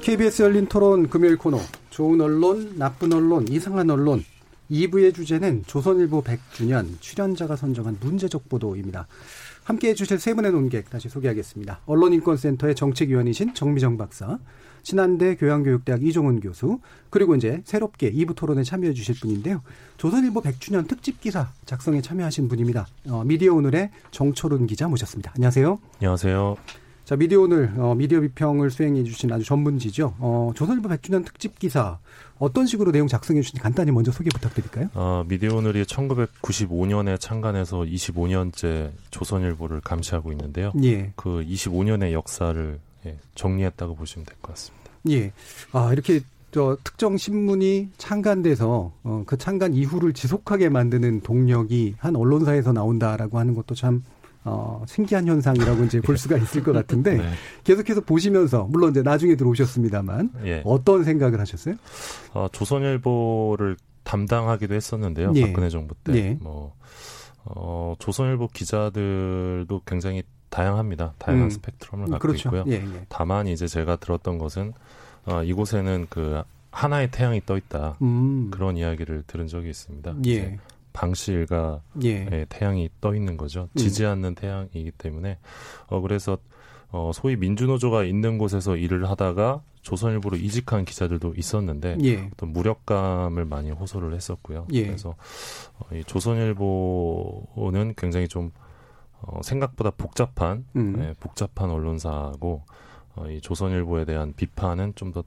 KBS 열린 토론 금요일 코너 좋은 언론, 나쁜 언론, 이상한 언론 2부의 주제는 조선일보 100주년 출연자가 선정한 문제적 보도입니다. 함께 해 주실 세 분의 논객 다시 소개하겠습니다. 언론인권센터의 정책위원이신 정미정 박사, 신한대 교양교육대학 이종훈 교수, 그리고 이제 새롭게 2부 토론에 참여해 주실 분인데요. 조선일보 100주년 특집 기사 작성에 참여하신 분입니다. 어, 미디어 오늘의 정철훈 기자 모셨습니다. 안녕하세요. 안녕하세요. 자, 미디어 오늘 어, 미디어 비평을 수행해 주신 아주 전문지죠. 어, 조선일보 100주년 특집 기사 어떤 식으로 내용 작성해 주신지 간단히 먼저 소개 부탁드릴까요? 어, 미디어 오늘이 1995년에 창간해서 25년째 조선일보를 감시하고 있는데요. 예. 그 25년의 역사를 예, 정리했다고 보시면 될 것 같습니다. 예. 아, 이렇게 저 특정 신문이 창간돼서 어, 그 창간 이후를 지속하게 만드는 동력이 한 언론사에서 나온다라고 하는 것도 참 어, 신기한 현상이라고 이제 볼 수가 있을 것 같은데 <laughs> 네. 계속해서 보시면서 물론 이제 나중에 들어오셨습니다만 예. 어떤 생각을 하셨어요? 어, 조선일보를 담당하기도 했었는데요. 예. 박근혜 정부 때. 예. 뭐 어, 조선일보 기자들도 굉장히 다양합니다. 다양한 음. 스펙트럼을 갖고 그렇죠. 있고요. 예, 예. 다만 이제 제가 들었던 것은 어, 이곳에는 그 하나의 태양이 떠 있다. 음. 그런 이야기를 들은 적이 있습니다. 예. 방실과 예. 예, 태양이 떠 있는 거죠. 음. 지지 않는 태양이기 때문에 어 그래서 어 소위 민주노조가 있는 곳에서 일을 하다가 조선일보로 이직한 기자들도 있었는데 예. 어떤 무력감을 많이 호소를 했었고요. 예. 그래서 어, 이 조선일보는 굉장히 좀 어, 생각보다 복잡한 음. 예, 복잡한 언론사고 어, 이 조선일보에 대한 비판은 좀 더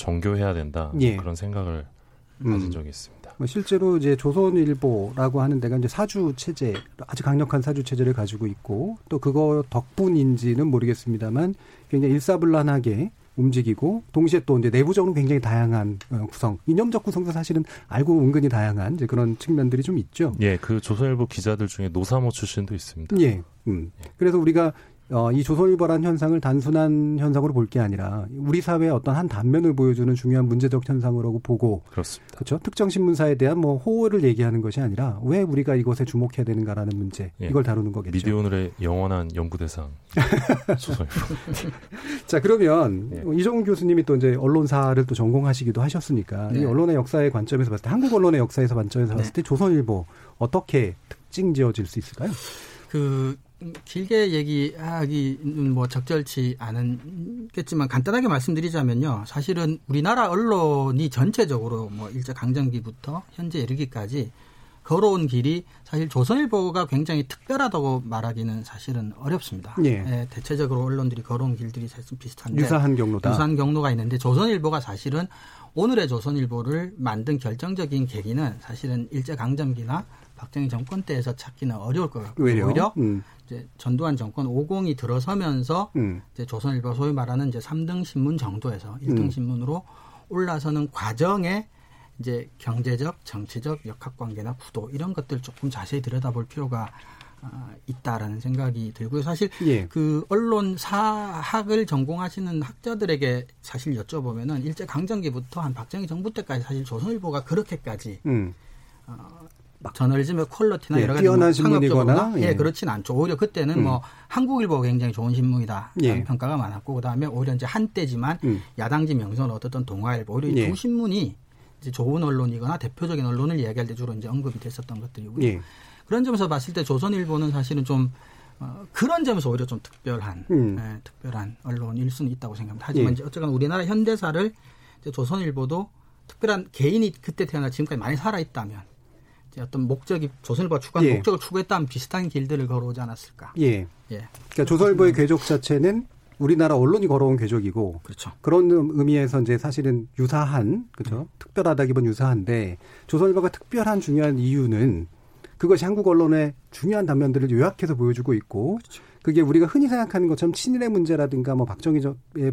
정교해야 된다 예. 그런 생각을 가진 음. 적이 있습니다. 뭐 실제로 이제 조선일보라고 하는 데가 이제 사주 체제 아주 강력한 사주 체제를 가지고 있고 또 그거 덕분인지는 모르겠습니다만 굉장히 일사불란하게 움직이고 동시에 또 이제 내부적으로 굉장히 다양한 어, 구성, 이념적 구성도 사실은 알고 은근히 다양한 이제 그런 측면들이 좀 있죠. 예, 그 조선일보 기자들 중에 노사모 출신도 있습니다. 예, 음. 그래서 우리가 어, 이 조선일보라는 현상을 단순한 현상으로 볼 게 아니라 우리 사회의 어떤 한 단면을 보여주는 중요한 문제적 현상으로 보고 그렇습니다. 그렇죠. 특정 신문사에 대한 뭐 호호를 얘기하는 것이 아니라 왜 우리가 이것에 주목해야 되는가라는 문제 예. 이걸 다루는 거겠죠. 미디어 오늘의 영원한 연구 대상 <laughs> 조선일보. <laughs> 자 그러면 예. 이종훈 교수님이 또 이제 언론사를 또 전공하시기도 하셨으니까 네. 이 언론의 역사의 관점에서 봤을 때 한국 언론의 역사에서 관점에서 봤을 때 네. 조선일보 어떻게 특징 지어질 수 있을까요? 그 길게 얘기하기는 뭐 적절치 않겠지만 간단하게 말씀드리자면요. 사실은 우리나라 언론이 전체적으로 뭐 일제 강점기부터 현재 이르기까지 걸어온 길이 사실 조선일보가 굉장히 특별하다고 말하기는 사실은 어렵습니다. 예. 예, 대체적으로 언론들이 걸어온 길들이 사실 비슷한데 유사한 경로다. 유사한 경로가 있는데 조선일보가 사실은 오늘의 조선일보를 만든 결정적인 계기는 사실은 일제 강점기나 박정희 정권 때에서 찾기는 어려울 것 같고 왜요? 오히려 음. 이제 전두환 정권 50이 들어서면서 음. 이제 조선일보 소위 말하는 이제 3등 신문 정도에서 1등 음. 신문으로 올라서는 과정에 이제 경제적, 정치적 역학 관계나 구도 이런 것들 조금 자세히 들여다볼 필요가 어, 있다라는 생각이 들고요. 사실 예. 그 언론 사학을 전공하시는 학자들에게 사실 여쭤보면은 일제 강점기부터 한 박정희 정부 때까지 사실 조선일보가 그렇게까지 음. 어, 저널리즘의 퀄러티나 예, 여러 가지 뛰어난 신문이거나 예. 예, 그렇진 않죠. 오히려 그때는 음. 뭐 한국일보가 굉장히 좋은 신문이다 예. 평가가 많았고 그다음에 오히려 이제 한때지만 음. 야당지 명성을 얻었던 동아일보 오히려 예. 두 신문이 이제 좋은 언론이거나 대표적인 언론을 이야기할 때 주로 이제 언급이 됐었던 것들이고요. 예. 그런 점에서 봤을 때 조선일보는 사실은 좀 어, 그런 점에서 오히려 좀 특별한 음. 예, 특별한 언론일 수는 있다고 생각합니다. 하지만 예. 이제 어쨌건 우리나라 현대사를 이제 조선일보도 특별한 개인이 그때 태어나 지금까지 많이 살아 있다면 어떤 목적이 조선일보가 추구한 예. 목적을 추구했다면 비슷한 길들을 걸어오지 않았을까. 예. 예. 그러니까 조선일보의 궤적 자체는 우리나라 언론이 걸어온 궤적이고 그렇죠. 그런 의미에서 이제 사실은 유사한 그렇죠. 음. 특별하다기보다 유사한데 조선일보가 특별한 중요한 이유는 그것이 한국 언론의 중요한 단면들을 요약해서 보여주고 있고 그렇죠. 그게 우리가 흔히 생각하는 것처럼 친일의 문제라든가 뭐 박정희에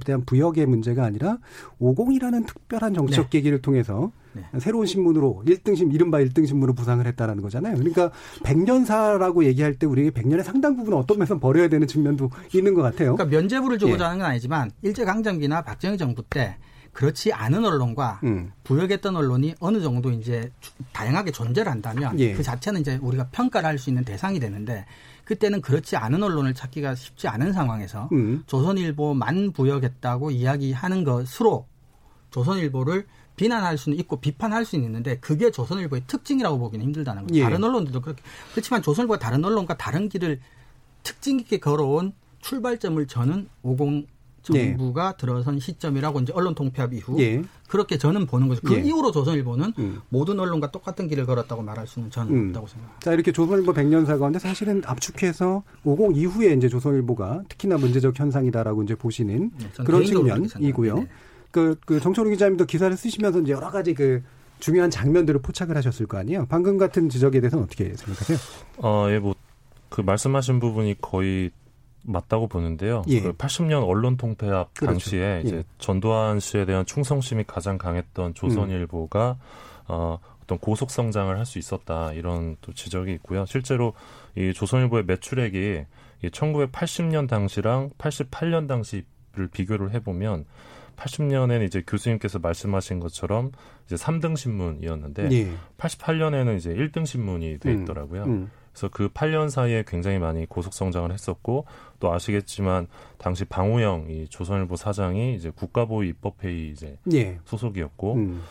대한 부역의 문제가 아니라 오공이라는 특별한 정치적 네. 계기를 통해서 네. 새로운 신문으로 1등 신 이른바 1등 신문으로 부상을 했다라는 거잖아요. 그러니까 백년사라고 얘기할 때 우리에게 백년의 상당 부분은 어떤 면에서 버려야 되는 측면도 있는 것 같아요. 그러니까 면죄부를 주고자 예. 하는 건 아니지만 일제 강점기나 박정희 정부 때 그렇지 않은 언론과 음. 부역했던 언론이 어느 정도 이제 다양하게 존재를 한다면 예. 그 자체는 이제 우리가 평가를 할 수 있는 대상이 되는데 그때는 그렇지 않은 언론을 찾기가 쉽지 않은 상황에서 음. 조선일보만 부역했다고 이야기하는 것으로 조선일보를 비난할 수는 있고 비판할 수는 있는데 그게 조선일보의 특징이라고 보기는 힘들다는 거죠. 예. 다른 언론들도 그렇게 그렇지만 조선일보가 다른 언론과 다른 길을 특징 있게 걸어온 출발점을 저는 50 정부가 예. 들어선 시점이라고 이제 언론 통폐합 이후 예. 그렇게 저는 보는 거죠. 그 예. 이후로 조선일보는 음. 모든 언론과 똑같은 길을 걸었다고 말할 수는 저는 음. 없다고 생각합니다. 자 이렇게 조선일보 100년사 가운데 사실은 압축해서 50 이후에 이제 조선일보가 특히나 문제적 현상이다라고 이제 보시는 네, 그런 측면이고요. 네. 그, 그 정철우 기자님도 기사를 쓰시면서 이제 여러 가지 그 중요한 장면들을 포착을 하셨을 거 아니에요. 방금 같은 지적에 대해서는 어떻게 생각하세요? 어, 예, 뭐, 그 말씀하신 부분이 거의 맞다고 보는데요. 예. 그 80년 언론 통폐합 그렇죠. 당시에 이제 예. 전두환 씨에 대한 충성심이 가장 강했던 조선일보가 음. 어, 어떤 고속 성장을 할 수 있었다 이런 또 지적이 있고요. 실제로 이 조선일보의 매출액이 이 1980년 당시랑 88년 당시 를 비교를 해보면 80년에는 이제 교수님께서 말씀하신 것처럼 이제 3등 신문이었는데 예. 88년에는 이제 1등 신문이 돼 음. 있더라고요. 음, 음. 그래서 그 8년 사이에 굉장히 많이 고속 성장을 했었고 또 아시겠지만 당시 방우영 이 조선일보 사장이 이제 국가보위 입법회의 이제 예. 소속이었고 음.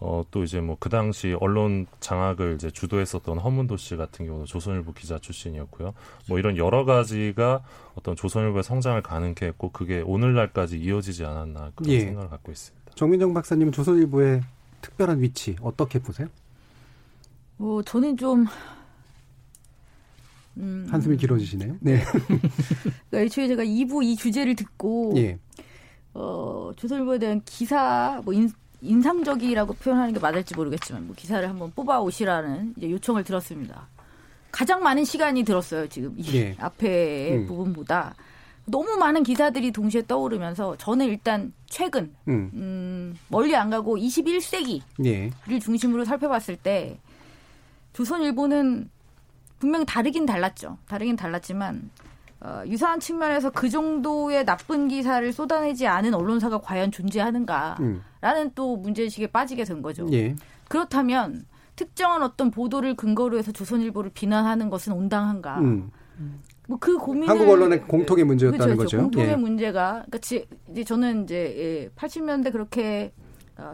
어, 또 이제 뭐 그 당시 언론 장악을 이제 주도했었던 허문도 씨 같은 경우는 조선일보 기자 출신이었고요. 뭐 이런 여러 가지가 어떤 조선일보의 성장을 가능케 했고 그게 오늘날까지 이어지지 않았나 그런 예. 생각을 갖고 있습니다. 정민정 박사님은 조선일보의 특별한 위치 어떻게 보세요? 어, 저는 좀 음. 한숨이 길어지시네요. 네. <laughs> 그러니까 애초에 제가 2부 이 주제를 듣고 예. 어, 조선일보에 대한 기사 뭐 인, 인상적이라고 표현하는 게 맞을지 모르겠지만 뭐 기사를 한번 뽑아 오시라는 요청을 들었습니다. 가장 많은 시간이 들었어요 지금 이 예. 앞에 음. 부분보다 너무 많은 기사들이 동시에 떠오르면서 저는 일단 최근 음. 음 멀리 안 가고 21세기를 예. 중심으로 살펴봤을 때 조선일보는 분명히 다르긴 달랐죠. 다르긴 달랐지만 어, 유사한 측면에서 그 정도의 나쁜 기사를 쏟아내지 않은 언론사가 과연 존재하는가라는 음. 또 문제의식에 빠지게 된 거죠. 예. 그렇다면 특정한 어떤 보도를 근거로 해서 조선일보를 비난하는 것은 온당한가? 음. 뭐그 고민을 한국 언론의 공통의 문제였다는 그렇죠, 거죠. 공통의 예. 문제가 그러니까 이제 저는 이제 80년대 예, 그렇게 어,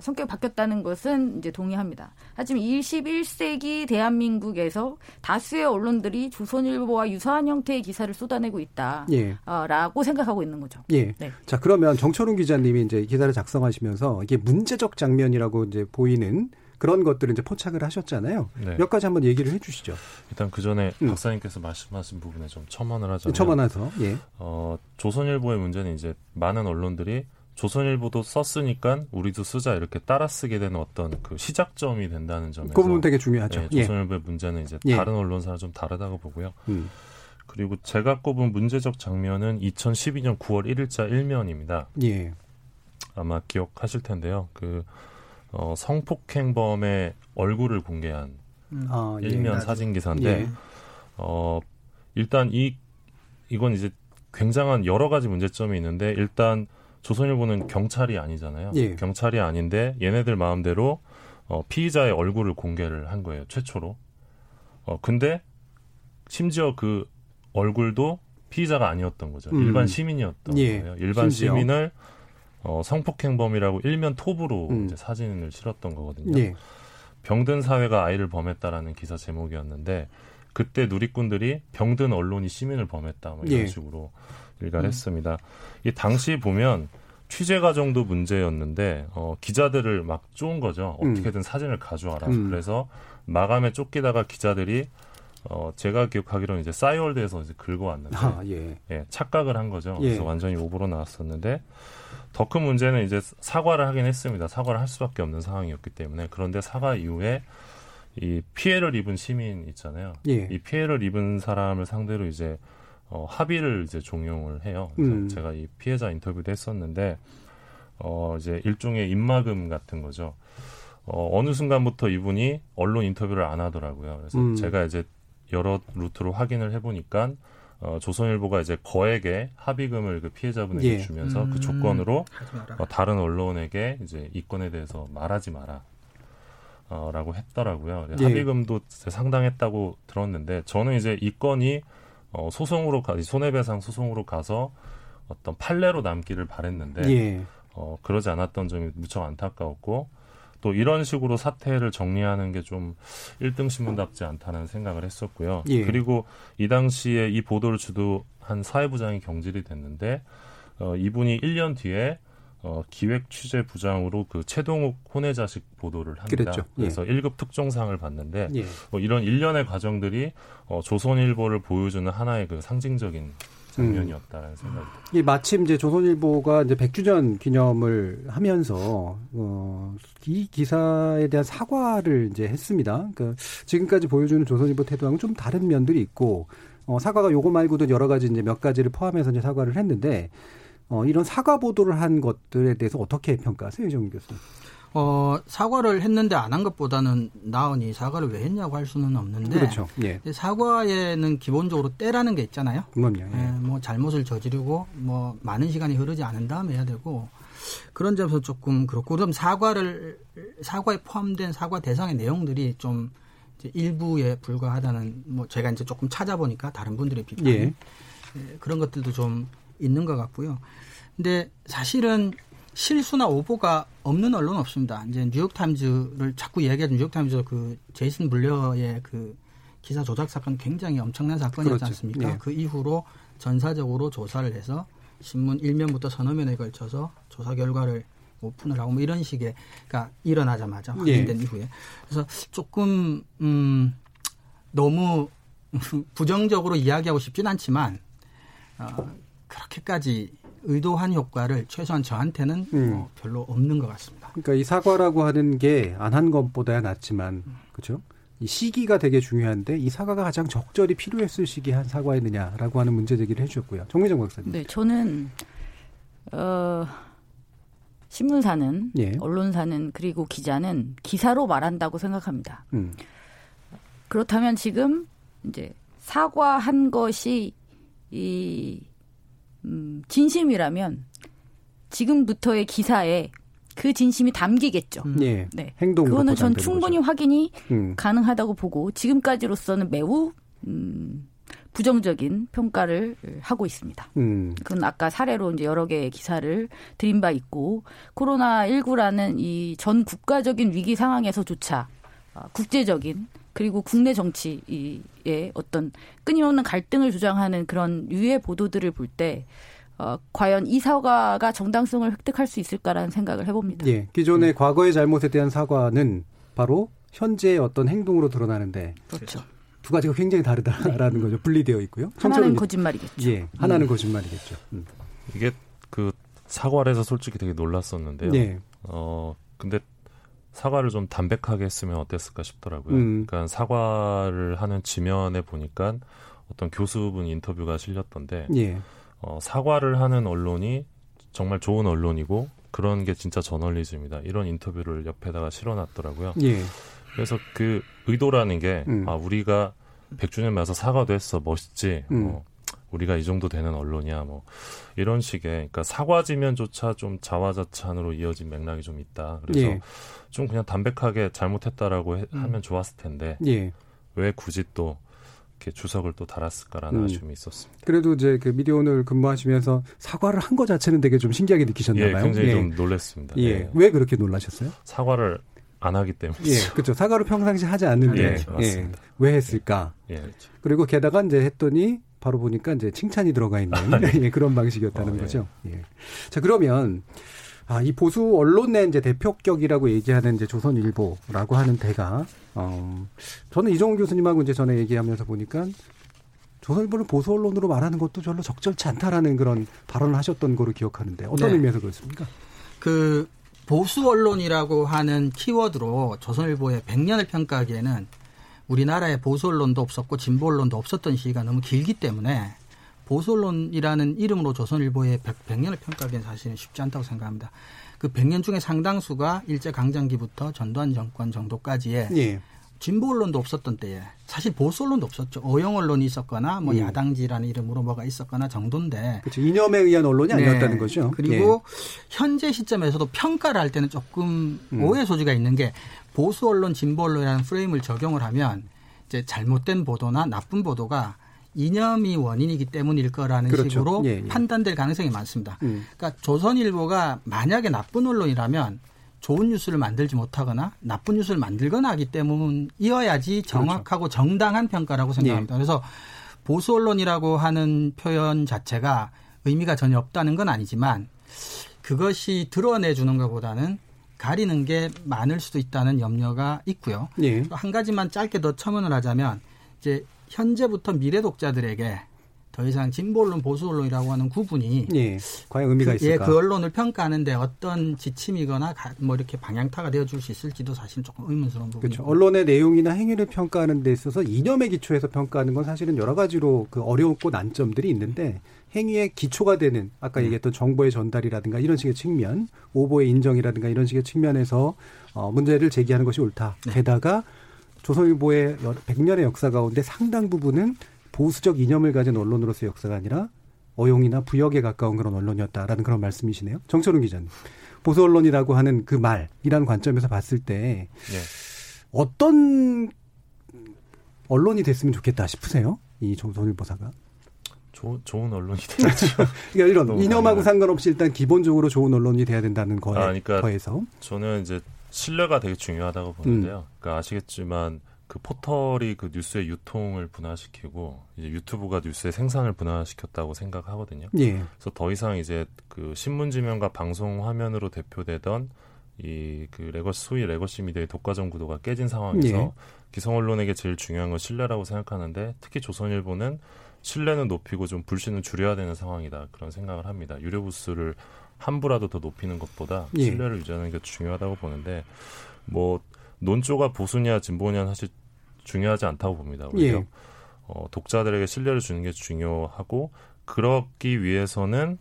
성격이 바뀌었다는 것은 이제 동의합니다. 하지만 21세기 대한민국에서 다수의 언론들이 조선일보와 유사한 형태의 기사를 쏟아내고 있다라고 예. 어, 생각하고 있는 거죠. 예. 네. 자 그러면 정철웅 기자님이 이제 기사를 작성하시면서 이게 문제적 장면이라고 이제 보이는 그런 것들을 이제 포착을 하셨잖아요. 네. 몇 가지 한번 얘기를 해주시죠. 일단 그 전에 음. 박사님께서 말씀하신 부분에 좀 첨언을 하자면 첨언해서 예. 어, 조선일보의 문제는 이제 많은 언론들이 조선일보도 썼으니까 우리도 쓰자 이렇게 따라 쓰게 되는 어떤 그 시작점이 된다는 점에서 그 부분 되게 중요하죠. 네, 조선일보의 예. 문제는 이제 예. 다른 언론사랑 좀 다르다고 보고요. 음. 그리고 제가 꼽은 문제적 장면은 2012년 9월 1일자 일면입니다. 예. 아마 기억하실 텐데요. 그 어, 성폭행범의 얼굴을 공개한 음. 아, 예. 일면 예. 사진 기사인데 예. 어, 일단 이 이건 이제 굉장한 여러 가지 문제점이 있는데 일단 조선일보는 경찰이 아니잖아요. 예. 경찰이 아닌데 얘네들 마음대로 어, 피의자의 얼굴을 공개를 한 거예요. 최초로. 어, 근데 심지어 그 얼굴도 피의자가 아니었던 거죠. 음. 일반 시민이었던 예. 거예요. 일반 심지어. 시민을 어, 성폭행범이라고 일면 톱으로 음. 이제 사진을 실었던 거거든요. 예. 병든 사회가 아이를 범했다라는 기사 제목이었는데 그때 누리꾼들이 병든 언론이 시민을 범했다 뭐 이런 예. 식으로 일가를 음. 했습니다. 이 당시 보면 취재 과정도 문제였는데 어, 기자들을 막 쪼은 거죠. 음. 어떻게든 음. 사진을 가져와라. 음. 그래서 마감에 쫓기다가 기자들이 어, 제가 기억하기로는 이제 싸이월드에서 이제 긁어 왔는데 아, 예. 예. 착각을 한 거죠. 예. 그래서 완전히 오보로 나왔었는데 더 큰 문제는 이제 사과를 하긴 했습니다. 사과를 할 수밖에 없는 상황이었기 때문에 그런데 사과 이후에 이 피해를 입은 시민 있잖아요. 예. 이 피해를 입은 사람을 상대로 이제 어, 합의를 이제 종용을 해요. 그래서 음. 제가 이 피해자 인터뷰도 했었는데 어, 이제 일종의 입막음 같은 거죠. 어, 어느 순간부터 이분이 언론 인터뷰를 안 하더라고요. 그래서 음. 제가 이제 여러 루트로 확인을 해보니까 어, 조선일보가 이제 거액의 합의금을 그 피해자분에게 예. 주면서 그 음. 그 조건으로 어, 다른 언론에게 이제 이 건에 대해서 말하지 마라. 어, 라고 했더라고요. 예. 합의금도 상당했다고 들었는데 저는 이제 이 건이 어, 소송으로 가, 손해배상 소송으로 가서 어떤 판례로 남기를 바랬는데 예. 어, 그러지 않았던 점이 무척 안타까웠고 또 이런 식으로 사태를 정리하는 게좀 1등 신문답지 않다는 생각을 했었고요. 예. 그리고 이 당시에 이 보도를 주도한 사회부장이 경질이 됐는데 어, 이분이 1년 뒤에 어, 기획 취재 부장으로 그 최동욱 혼외 자식 보도를 합니다. 그랬죠. 예. 그래서 1급 특종상을 받는데 예. 뭐 이런 일련의 과정들이 어, 조선일보를 보여주는 하나의 그 상징적인 장면이었다라는 음. 생각이 듭니다. 이 마침 이제 조선일보가 이제 100주년 기념을 하면서 어, 이 기사에 대한 사과를 이제 했습니다. 그러니까 지금까지 보여주는 조선일보 태도와는 좀 다른 면들이 있고 어, 사과가 요거 말고도 여러 가지 이제 몇 가지를 포함해서 이제 사과를 했는데 어, 이런 사과 보도를 한 것들에 대해서 어떻게 평가하세요, 이정 교수님? 어, 사과를 했는데 안 한 것보다는 나으니 사과를 왜 했냐고 할 수는 없는데. 그렇죠. 예. 사과에는 기본적으로 때라는 게 있잖아요. 그럼요. 예. 예, 뭐 잘못을 저지르고 뭐 많은 시간이 흐르지 않은 다음에 해야 되고 그런 점에서 조금 그렇고 그럼 사과를 사과에 포함된 사과 대상의 내용들이 좀 이제 일부에 불과하다는 뭐 제가 이제 조금 찾아보니까 다른 분들의 비판 예. 예, 그런 것들도 좀 있는 것 같고요. 근데 사실은 실수나 오보가 없는 언론은 없습니다. 이제 뉴욕타임즈를 자꾸 이야기하는 뉴욕타임즈 그 제이슨 블레어의 그 기사 조작 사건 굉장히 엄청난 사건이었지 그렇죠. 않습니까? 네. 그 이후로 전사적으로 조사를 해서 신문 일면부터 서너 면에 걸쳐서 조사 결과를 오픈을 하고 뭐 이런 식의 그러니까 일어나자마자 확인된 네. 이후에 그래서 조금 음 너무 <laughs> 부정적으로 이야기하고 싶진 않지만 어, 그렇게까지 의도한 효과를 최소한 저한테는 음. 어, 별로 없는 것 같습니다. 그러니까 이 사과라고 하는 게 안 한 것보다야 낫지만 그렇죠? 이 시기가 되게 중요한데 이 사과가 가장 적절히 필요했을 시기에 한 사과였느냐라고 하는 문제 제기를 해주셨고요. 정미정 박사님. 네, 저는 어, 신문사는 예. 언론사는 그리고 기자는 기사로 말한다고 생각합니다. 음. 그렇다면 지금 이제 사과한 것이 이 음, 진심이라면 지금부터의 기사에 그 진심이 담기겠죠. 음. 예. 네. 행동 그거는 전 충분히 거죠. 확인이 음. 가능하다고 보고 지금까지로서는 매우 음, 부정적인 평가를 하고 있습니다. 음. 그건 아까 사례로 이제 여러 개의 기사를 드린 바 있고 코로나 19라는 이 전 국가적인 위기 상황에서조차 아, 국제적인 그리고 국내 정치의 어떤 끊임없는 갈등을 주장하는 그런 유해 보도들을 볼 때 어, 과연 이 사과가 정당성을 획득할 수 있을까라는 생각을 해봅니다. 예, 기존의 음. 과거의 잘못에 대한 사과는 바로 현재의 어떤 행동으로 드러나는데 그렇죠. 두 가지가 굉장히 다르다라는 네. 거죠. 분리되어 있고요. 하나는 거짓말이겠죠. 예, 하나는 음. 거짓말이겠죠. 음. 이게 그 사과를 해서 솔직히 되게 놀랐었는데요. 예. 어, 근데 사과를 좀 담백하게 했으면 어땠을까 싶더라고요. 음. 그러니까 사과를 하는 지면에 보니까 어떤 교수분 인터뷰가 실렸던데 예. 어, 사과를 하는 언론이 정말 좋은 언론이고 그런 게 진짜 저널리즘이다. 이런 인터뷰를 옆에다가 실어놨더라고요. 예. 그래서 그 의도라는 게 음. 아, 우리가 100주년 맞아서 사과도 했어. 멋있지. 음. 뭐 우리가 이 정도 되는 언론이야. 뭐 이런 식의 그러니까 사과지면조차 좀 자화자찬으로 이어진 맥락이 좀 있다. 그래서 예. 좀 그냥 담백하게 잘못했다라고 해, 음. 하면 좋았을 텐데 예. 왜 굳이 또 이렇게 주석을 또 달았을까라는 음. 아쉬움이 있었습니다. 그래도 이제 그 미디어 오늘 근무하시면서 사과를 한 거 자체는 되게 좀 신기하게 느끼셨나 봐요. 예, 굉장히 예. 좀 놀랐습니다. 예. 네. 왜 그렇게 놀라셨어요? 사과를 안 하기 때문에. 예, 그렇죠. 사과를 평상시 하지 않는데 예, 예, 왜 했을까? 예, 그렇죠. 그리고 게다가 이제 했더니 바로 보니까 이제 칭찬이 들어가 있는 아, 네. <laughs> 예, 그런 방식이었다는 어, 네. 거죠. 예. 자 그러면 아, 이 보수 언론의 이제 대표격이라고 얘기하는 이제 조선일보라고 하는 대가, 어, 저는 이종훈 교수님하고 이제 전에 얘기하면서 보니까 조선일보를 보수 언론으로 말하는 것도 별로 적절치 않다라는 그런 발언을 하셨던 거로 기억하는데 어떤 네. 의미에서 그렇습니까? 그 보수 언론이라고 하는 키워드로 조선일보의 100년을 평가하기에는 우리나라에 보수 언론도 없었고 진보 언론도 없었던 시기가 너무 길기 때문에 보수 언론이라는 이름으로 조선일보의 100, 년을 평가하기는 사실은 쉽지 않다고 생각합니다. 그 100년 중에 상당수가 일제 강점기부터 전두환 정권 정도까지의 예. 진보 언론도 없었던 때에 사실 보수 언론도 없었죠. 어용 언론이 있었거나 뭐 음. 야당지라는 이름으로 뭐가 있었거나 정도인데. 그렇죠. 이념에 의한 언론이 네. 아니었다는 거죠. 그리고 예. 현재 시점에서도 평가를 할 때는 조금 음. 오해 소지가 있는 게 보수 언론, 진보 언론이라는 프레임을 적용을 하면 이제 잘못된 보도나 나쁜 보도가 이념이 원인이기 때문일 거라는 그렇죠. 식으로 예, 예. 판단될 가능성이 많습니다. 음. 그러니까 조선일보가 만약에 나쁜 언론이라면 좋은 뉴스를 만들지 못하거나 나쁜 뉴스를 만들거나 하기 때문이어야지 정확하고 그렇죠. 정당한 평가라고 생각합니다. 예. 그래서 보수 언론이라고 하는 표현 자체가 의미가 전혀 없다는 건 아니지만 그것이 드러내 주는 것보다는 가리는 게 많을 수도 있다는 염려가 있고요. 예. 한 가지만 짧게 더 첨언을 하자면 이제 현재부터 미래 독자들에게 더 이상 진보 언론 보수 언론이라고 하는 구분이 예, 과연 의미가 그, 있을까? 예, 그 언론을 평가하는데 어떤 지침이거나 가, 뭐 이렇게 방향타가 되어 줄 수 있을지도 사실 조금 의문스러운 부분이죠. 그렇죠. 언론의 내용이나 행위를 평가하는 데 있어서 이념의 기초에서 평가하는 건 사실은 여러 가지로 그 어려웠고 난점들이 있는데 행위의 기초가 되는 아까 음. 얘기했던 정보의 전달이라든가 이런 식의 측면, 오보의 인정이라든가 이런 식의 측면에서 어, 문제를 제기하는 것이 옳다. 네. 게다가 조선일보의 100년의 역사 가운데 상당 부분은 보수적 이념을 가진 언론으로서의 역사가 아니라 어용이나 부역에 가까운 그런 언론이었다라는 그런 말씀이시네요. 정철훈 기자님. 보수 언론이라고 하는 그 말이라는 관점에서 봤을 때 네. 어떤 언론이 됐으면 좋겠다 싶으세요? 이 조선일보사가? 조, 좋은 언론이 돼야죠. <laughs> 그러니까 이런 이념하고 상관없이 일단 기본적으로 좋은 언론이 돼야 된다는 거에 아, 그러니까 더해서 저는 이제 신뢰가 되게 중요하다고 보는데요. 음. 그러니까 아시겠지만 그 포털이 그 뉴스의 유통을 분화시키고 이제 유튜브가 뉴스의 생산을 분화시켰다고 생각하거든요. 예. 그래서 더 이상 이제 그 신문 지면과 방송 화면으로 대표되던 이 그 legacy 소위 legacy 미디어의 독과점 구도가 깨진 상황에서 예. 기성 언론에게 제일 중요한 건 신뢰라고 생각하는데 특히 조선일보는 신뢰는 높이고 좀 불신은 줄여야 되는 상황이다 그런 생각을 합니다. 유료 부수를 한 부라도 더 높이는 것보다 예. 신뢰를 유지하는 게 중요하다고 보는데 뭐 논조가 보수냐 진보냐 사실 중요하지 않다고 봅니다. 오히려 예. 어, 독자들에게 신뢰를 주는 게 중요하고 그러기 위해서는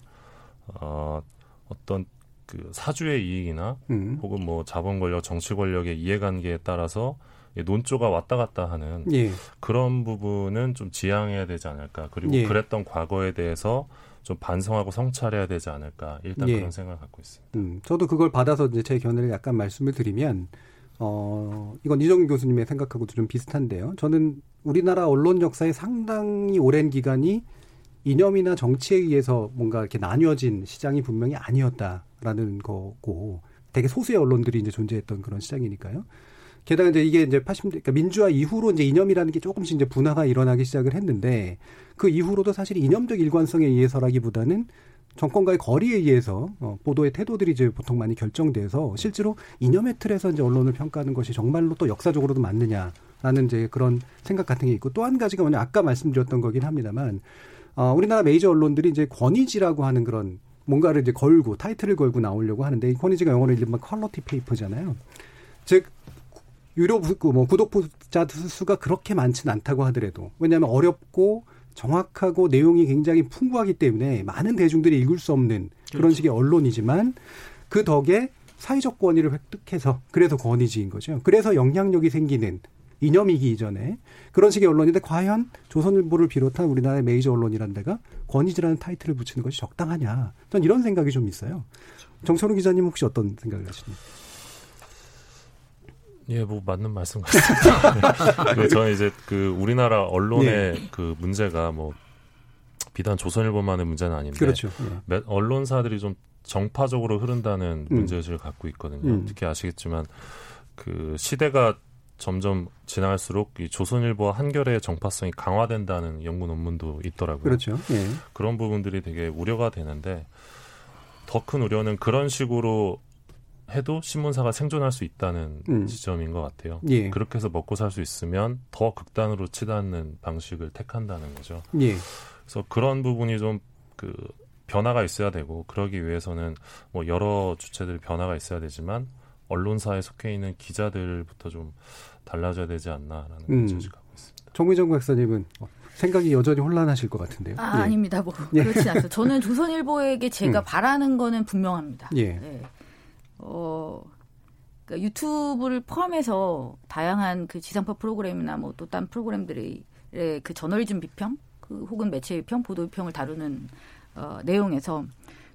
어, 어떤 그 사주의 이익이나 음. 혹은 뭐 자본 권력, 정치 권력의 이해관계에 따라서 논조가 왔다 갔다 하는 예. 그런 부분은 좀 지양해야 되지 않을까. 그리고 예. 그랬던 과거에 대해서 좀 반성하고 성찰해야 되지 않을까. 일단 예. 그런 생각을 갖고 있습니다. 음, 저도 그걸 받아서 이제 제 견해를 약간 말씀을 드리면 어, 이건 이정규 교수님의 생각하고도 좀 비슷한데요. 저는 우리나라 언론 역사의 상당히 오랜 기간이 이념이나 정치에 의해서 뭔가 이렇게 나뉘어진 시장이 분명히 아니었다라는 거고 되게 소수의 언론들이 이제 존재했던 그런 시장이니까요. 게다가 이제 이게 이제 80대, 그러니까 민주화 이후로 이제 이념이라는 게 조금씩 이제 분화가 일어나기 시작을 했는데 그 이후로도 사실 이념적 일관성에 의해서라기보다는 정권과의 거리에 의해서 어, 보도의 태도들이 이제 보통 많이 결정돼서 실제로 이념의 틀에서 이제 언론을 평가하는 것이 정말로 또 역사적으로도 맞느냐라는 이제 그런 생각 같은 게 있고 또 한 가지가 뭐냐 아까 말씀드렸던 거긴 합니다만 어, 우리나라 메이저 언론들이 이제 권위지라고 하는 그런 뭔가를 이제 걸고 타이틀을 걸고 나오려고 하는데 이 권위지가 영어로 일반 퀄러티 페이퍼잖아요. 즉 유료 뭐 구독자 수가 그렇게 많지는 않다고 하더라도 왜냐하면 어렵고 정확하고 내용이 굉장히 풍부하기 때문에 많은 대중들이 읽을 수 없는 그런 그렇죠. 식의 언론이지만 그 덕에 사회적 권위를 획득해서 그래서 권위지인 거죠. 그래서 영향력이 생기는 이념이기 이전에 그런 식의 언론인데 과연 조선일보를 비롯한 우리나라의 메이저 언론이란 데가 권위지라는 타이틀을 붙이는 것이 적당하냐. 전 이런 생각이 좀 있어요. 정철우 기자님 혹시 어떤 생각을 하십니까? 예, 뭐 맞는 말씀 같습니다. <laughs> 네, 저는 이제 그 우리나라 언론의 네. 그 문제가 뭐 비단 조선일보만의 문제는 아닌데 그렇죠. 네. 언론사들이 좀 정파적으로 흐른다는 음. 문제의식을 갖고 있거든요. 음. 특히 아시겠지만 그 시대가 점점 지나갈수록 이 조선일보와 한결의 정파성이 강화된다는 연구 논문도 있더라고요. 그렇죠. 예. 그런 부분들이 되게 우려가 되는데 더 큰 우려는 그런 식으로 해도 신문사가 생존할 수 있다는 음. 지점인 것 같아요. 예. 그렇게 해서 먹고 살 수 있으면 더 극단으로 치닫는 방식을 택한다는 거죠. 예. 그래서 그런 부분이 좀 그 변화가 있어야 되고 그러기 위해서는 뭐 여러 주체들 변화가 있어야 되지만 언론사에 속해 있는 기자들부터 좀 달라져야 되지 않나라는 음. 지을 갖고 있습니다. 정미정 박사님은 생각이 여전히 혼란하실 것 같은데요. 아, 예. 아닙니다. 뭐 예. 그렇지 않습니다. 저는 조선일보에게 제가 음. 바라는 거는 분명합니다. 예. 네. 어, 그러니까 유튜브를 포함해서 다양한 그 지상파 프로그램이나 뭐 또 딴 프로그램들의 그 저널리즘 비평, 그 혹은 매체 비평, 보도 비평을 다루는 어, 내용에서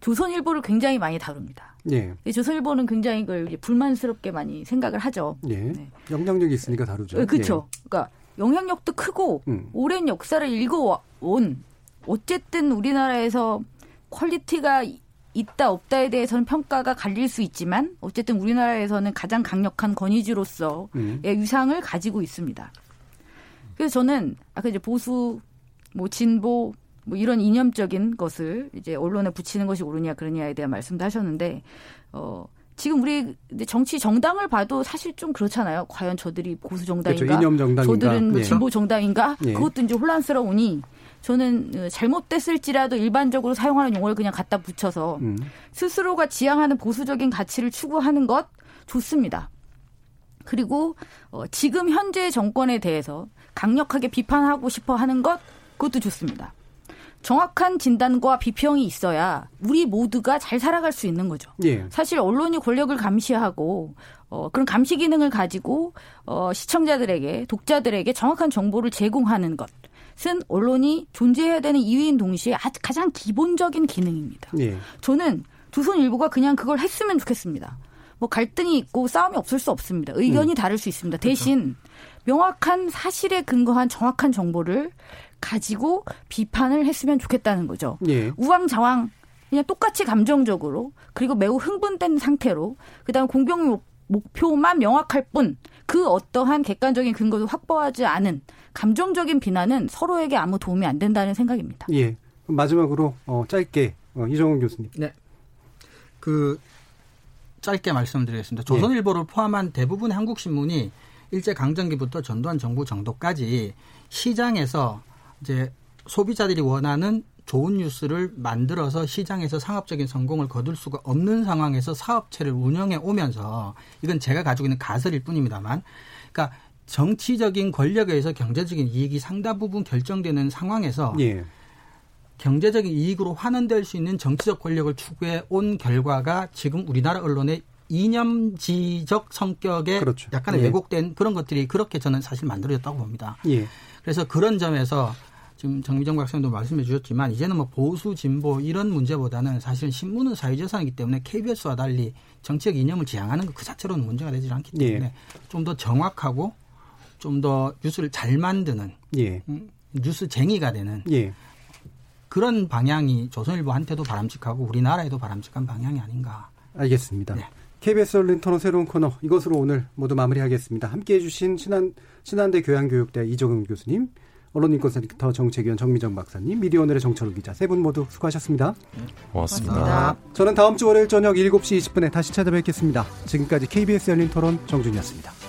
조선일보를 굉장히 많이 다룹니다. 예. 조선일보는 굉장히 그걸 불만스럽게 많이 생각을 하죠. 예. 네. 영향력이 있으니까 다루죠. 네, 그렇죠. 예. 그러니까 영향력도 크고 음. 오랜 역사를 이어온 어쨌든 우리나라에서 quality가 있다 없다에 대해서는 평가가 갈릴 수 있지만 어쨌든 우리나라에서는 가장 강력한 권위지로서의 음. 위상을 가지고 있습니다. 그래서 저는 아까 이제 보수 뭐 진보 뭐 이런 이념적인 것을 이제 언론에 붙이는 것이 옳으냐 그러냐에 대한 말씀도 하셨는데 어 지금 우리 정치 정당을 봐도 사실 좀 그렇잖아요. 과연 저들이 보수 정당인가, 그렇죠. 저들은 뭐 예. 진보 정당인가? 예. 그것도 이제 혼란스러우니 저는 어, 잘못됐을지라도 일반적으로 사용하는 용어를 그냥 갖다 붙여서 음. 스스로가 지향하는 보수적인 가치를 추구하는 것 좋습니다. 그리고 어, 지금 현재 정권에 대해서 강력하게 비판하고 싶어 하는 것 그것도 좋습니다. 정확한 진단과 비평이 있어야 우리 모두가 잘 살아갈 수 있는 거죠. 예. 사실 언론이 권력을 감시하고 어, 그런 감시 기능을 가지고 어, 시청자들에게 독자들에게 정확한 정보를 제공하는 것. 은 언론이 존재해야 되는 이유인 동시에 가장 기본적인 기능입니다. 예. 저는 조선일보가 그냥 그걸 했으면 좋겠습니다. 뭐 갈등이 있고 싸움이 없을 수 없습니다. 의견이 음. 다를 수 있습니다. 대신 명확한 사실에 근거한 정확한 정보를 가지고 비판을 했으면 좋겠다는 거죠. 예. 우왕좌왕 그냥 똑같이 감정적으로 그리고 매우 흥분된 상태로 그다음 공병 목표만 명확할 뿐 그 어떠한 객관적인 근거도 확보하지 않은 감정적인 비난은 서로에게 아무 도움이 안 된다는 생각입니다. 예. 마지막으로 어, 짧게 어, 이정훈 교수님. 네. 그 짧게 말씀드리겠습니다. 조선일보를 예. 포함한 대부분의 한국 신문이 일제 강점기부터 전두환 정부 정도까지 시장에서 이제 소비자들이 원하는 좋은 뉴스를 만들어서 시장에서 상업적인 성공을 거둘 수가 없는 상황에서 사업체를 운영해 오면서 이건 제가 가지고 있는 가설일 뿐입니다만 그러니까 정치적인 권력에 의해서 경제적인 이익이 상당 부분 결정되는 상황에서 예. 경제적인 이익으로 환원될 수 있는 정치적 권력을 추구해 온 결과가 지금 우리나라 언론의 이념지적 성격의 그렇죠. 약간의 예. 왜곡된 그런 것들이 그렇게 저는 사실 만들어졌다고 봅니다. 예. 그래서 그런 점에서 지금 정미정 박사님도 말씀해 주셨지만 이제는 뭐 보수 진보 이런 문제보다는 사실 신문은 사회재산이기 때문에 KBS와 달리 정치적 이념을 지향하는 것 그 자체로는 문제가 되지 않기 때문에 예. 좀더 정확하고 좀 더 뉴스를 잘 만드는 예. 음, 뉴스쟁이가 되는 예. 그런 방향이 조선일보한테도 바람직하고 우리나라에도 바람직한 방향이 아닌가. 알겠습니다. 네. KBS 열린 토론 새로운 코너 이것으로 오늘 모두 마무리하겠습니다. 함께해 주신 신한, 신한대 교양교육대 이정은 교수님 언론인권센터 정책위원 정미정 박사님, 미디어오늘의 정철우 기자 세 분 모두 수고하셨습니다. 고맙습니다. 고맙습니다. 저는 다음 주 월요일 저녁 7시 20분에 다시 찾아뵙겠습니다. 지금까지 KBS 열린 토론 정준이었습니다.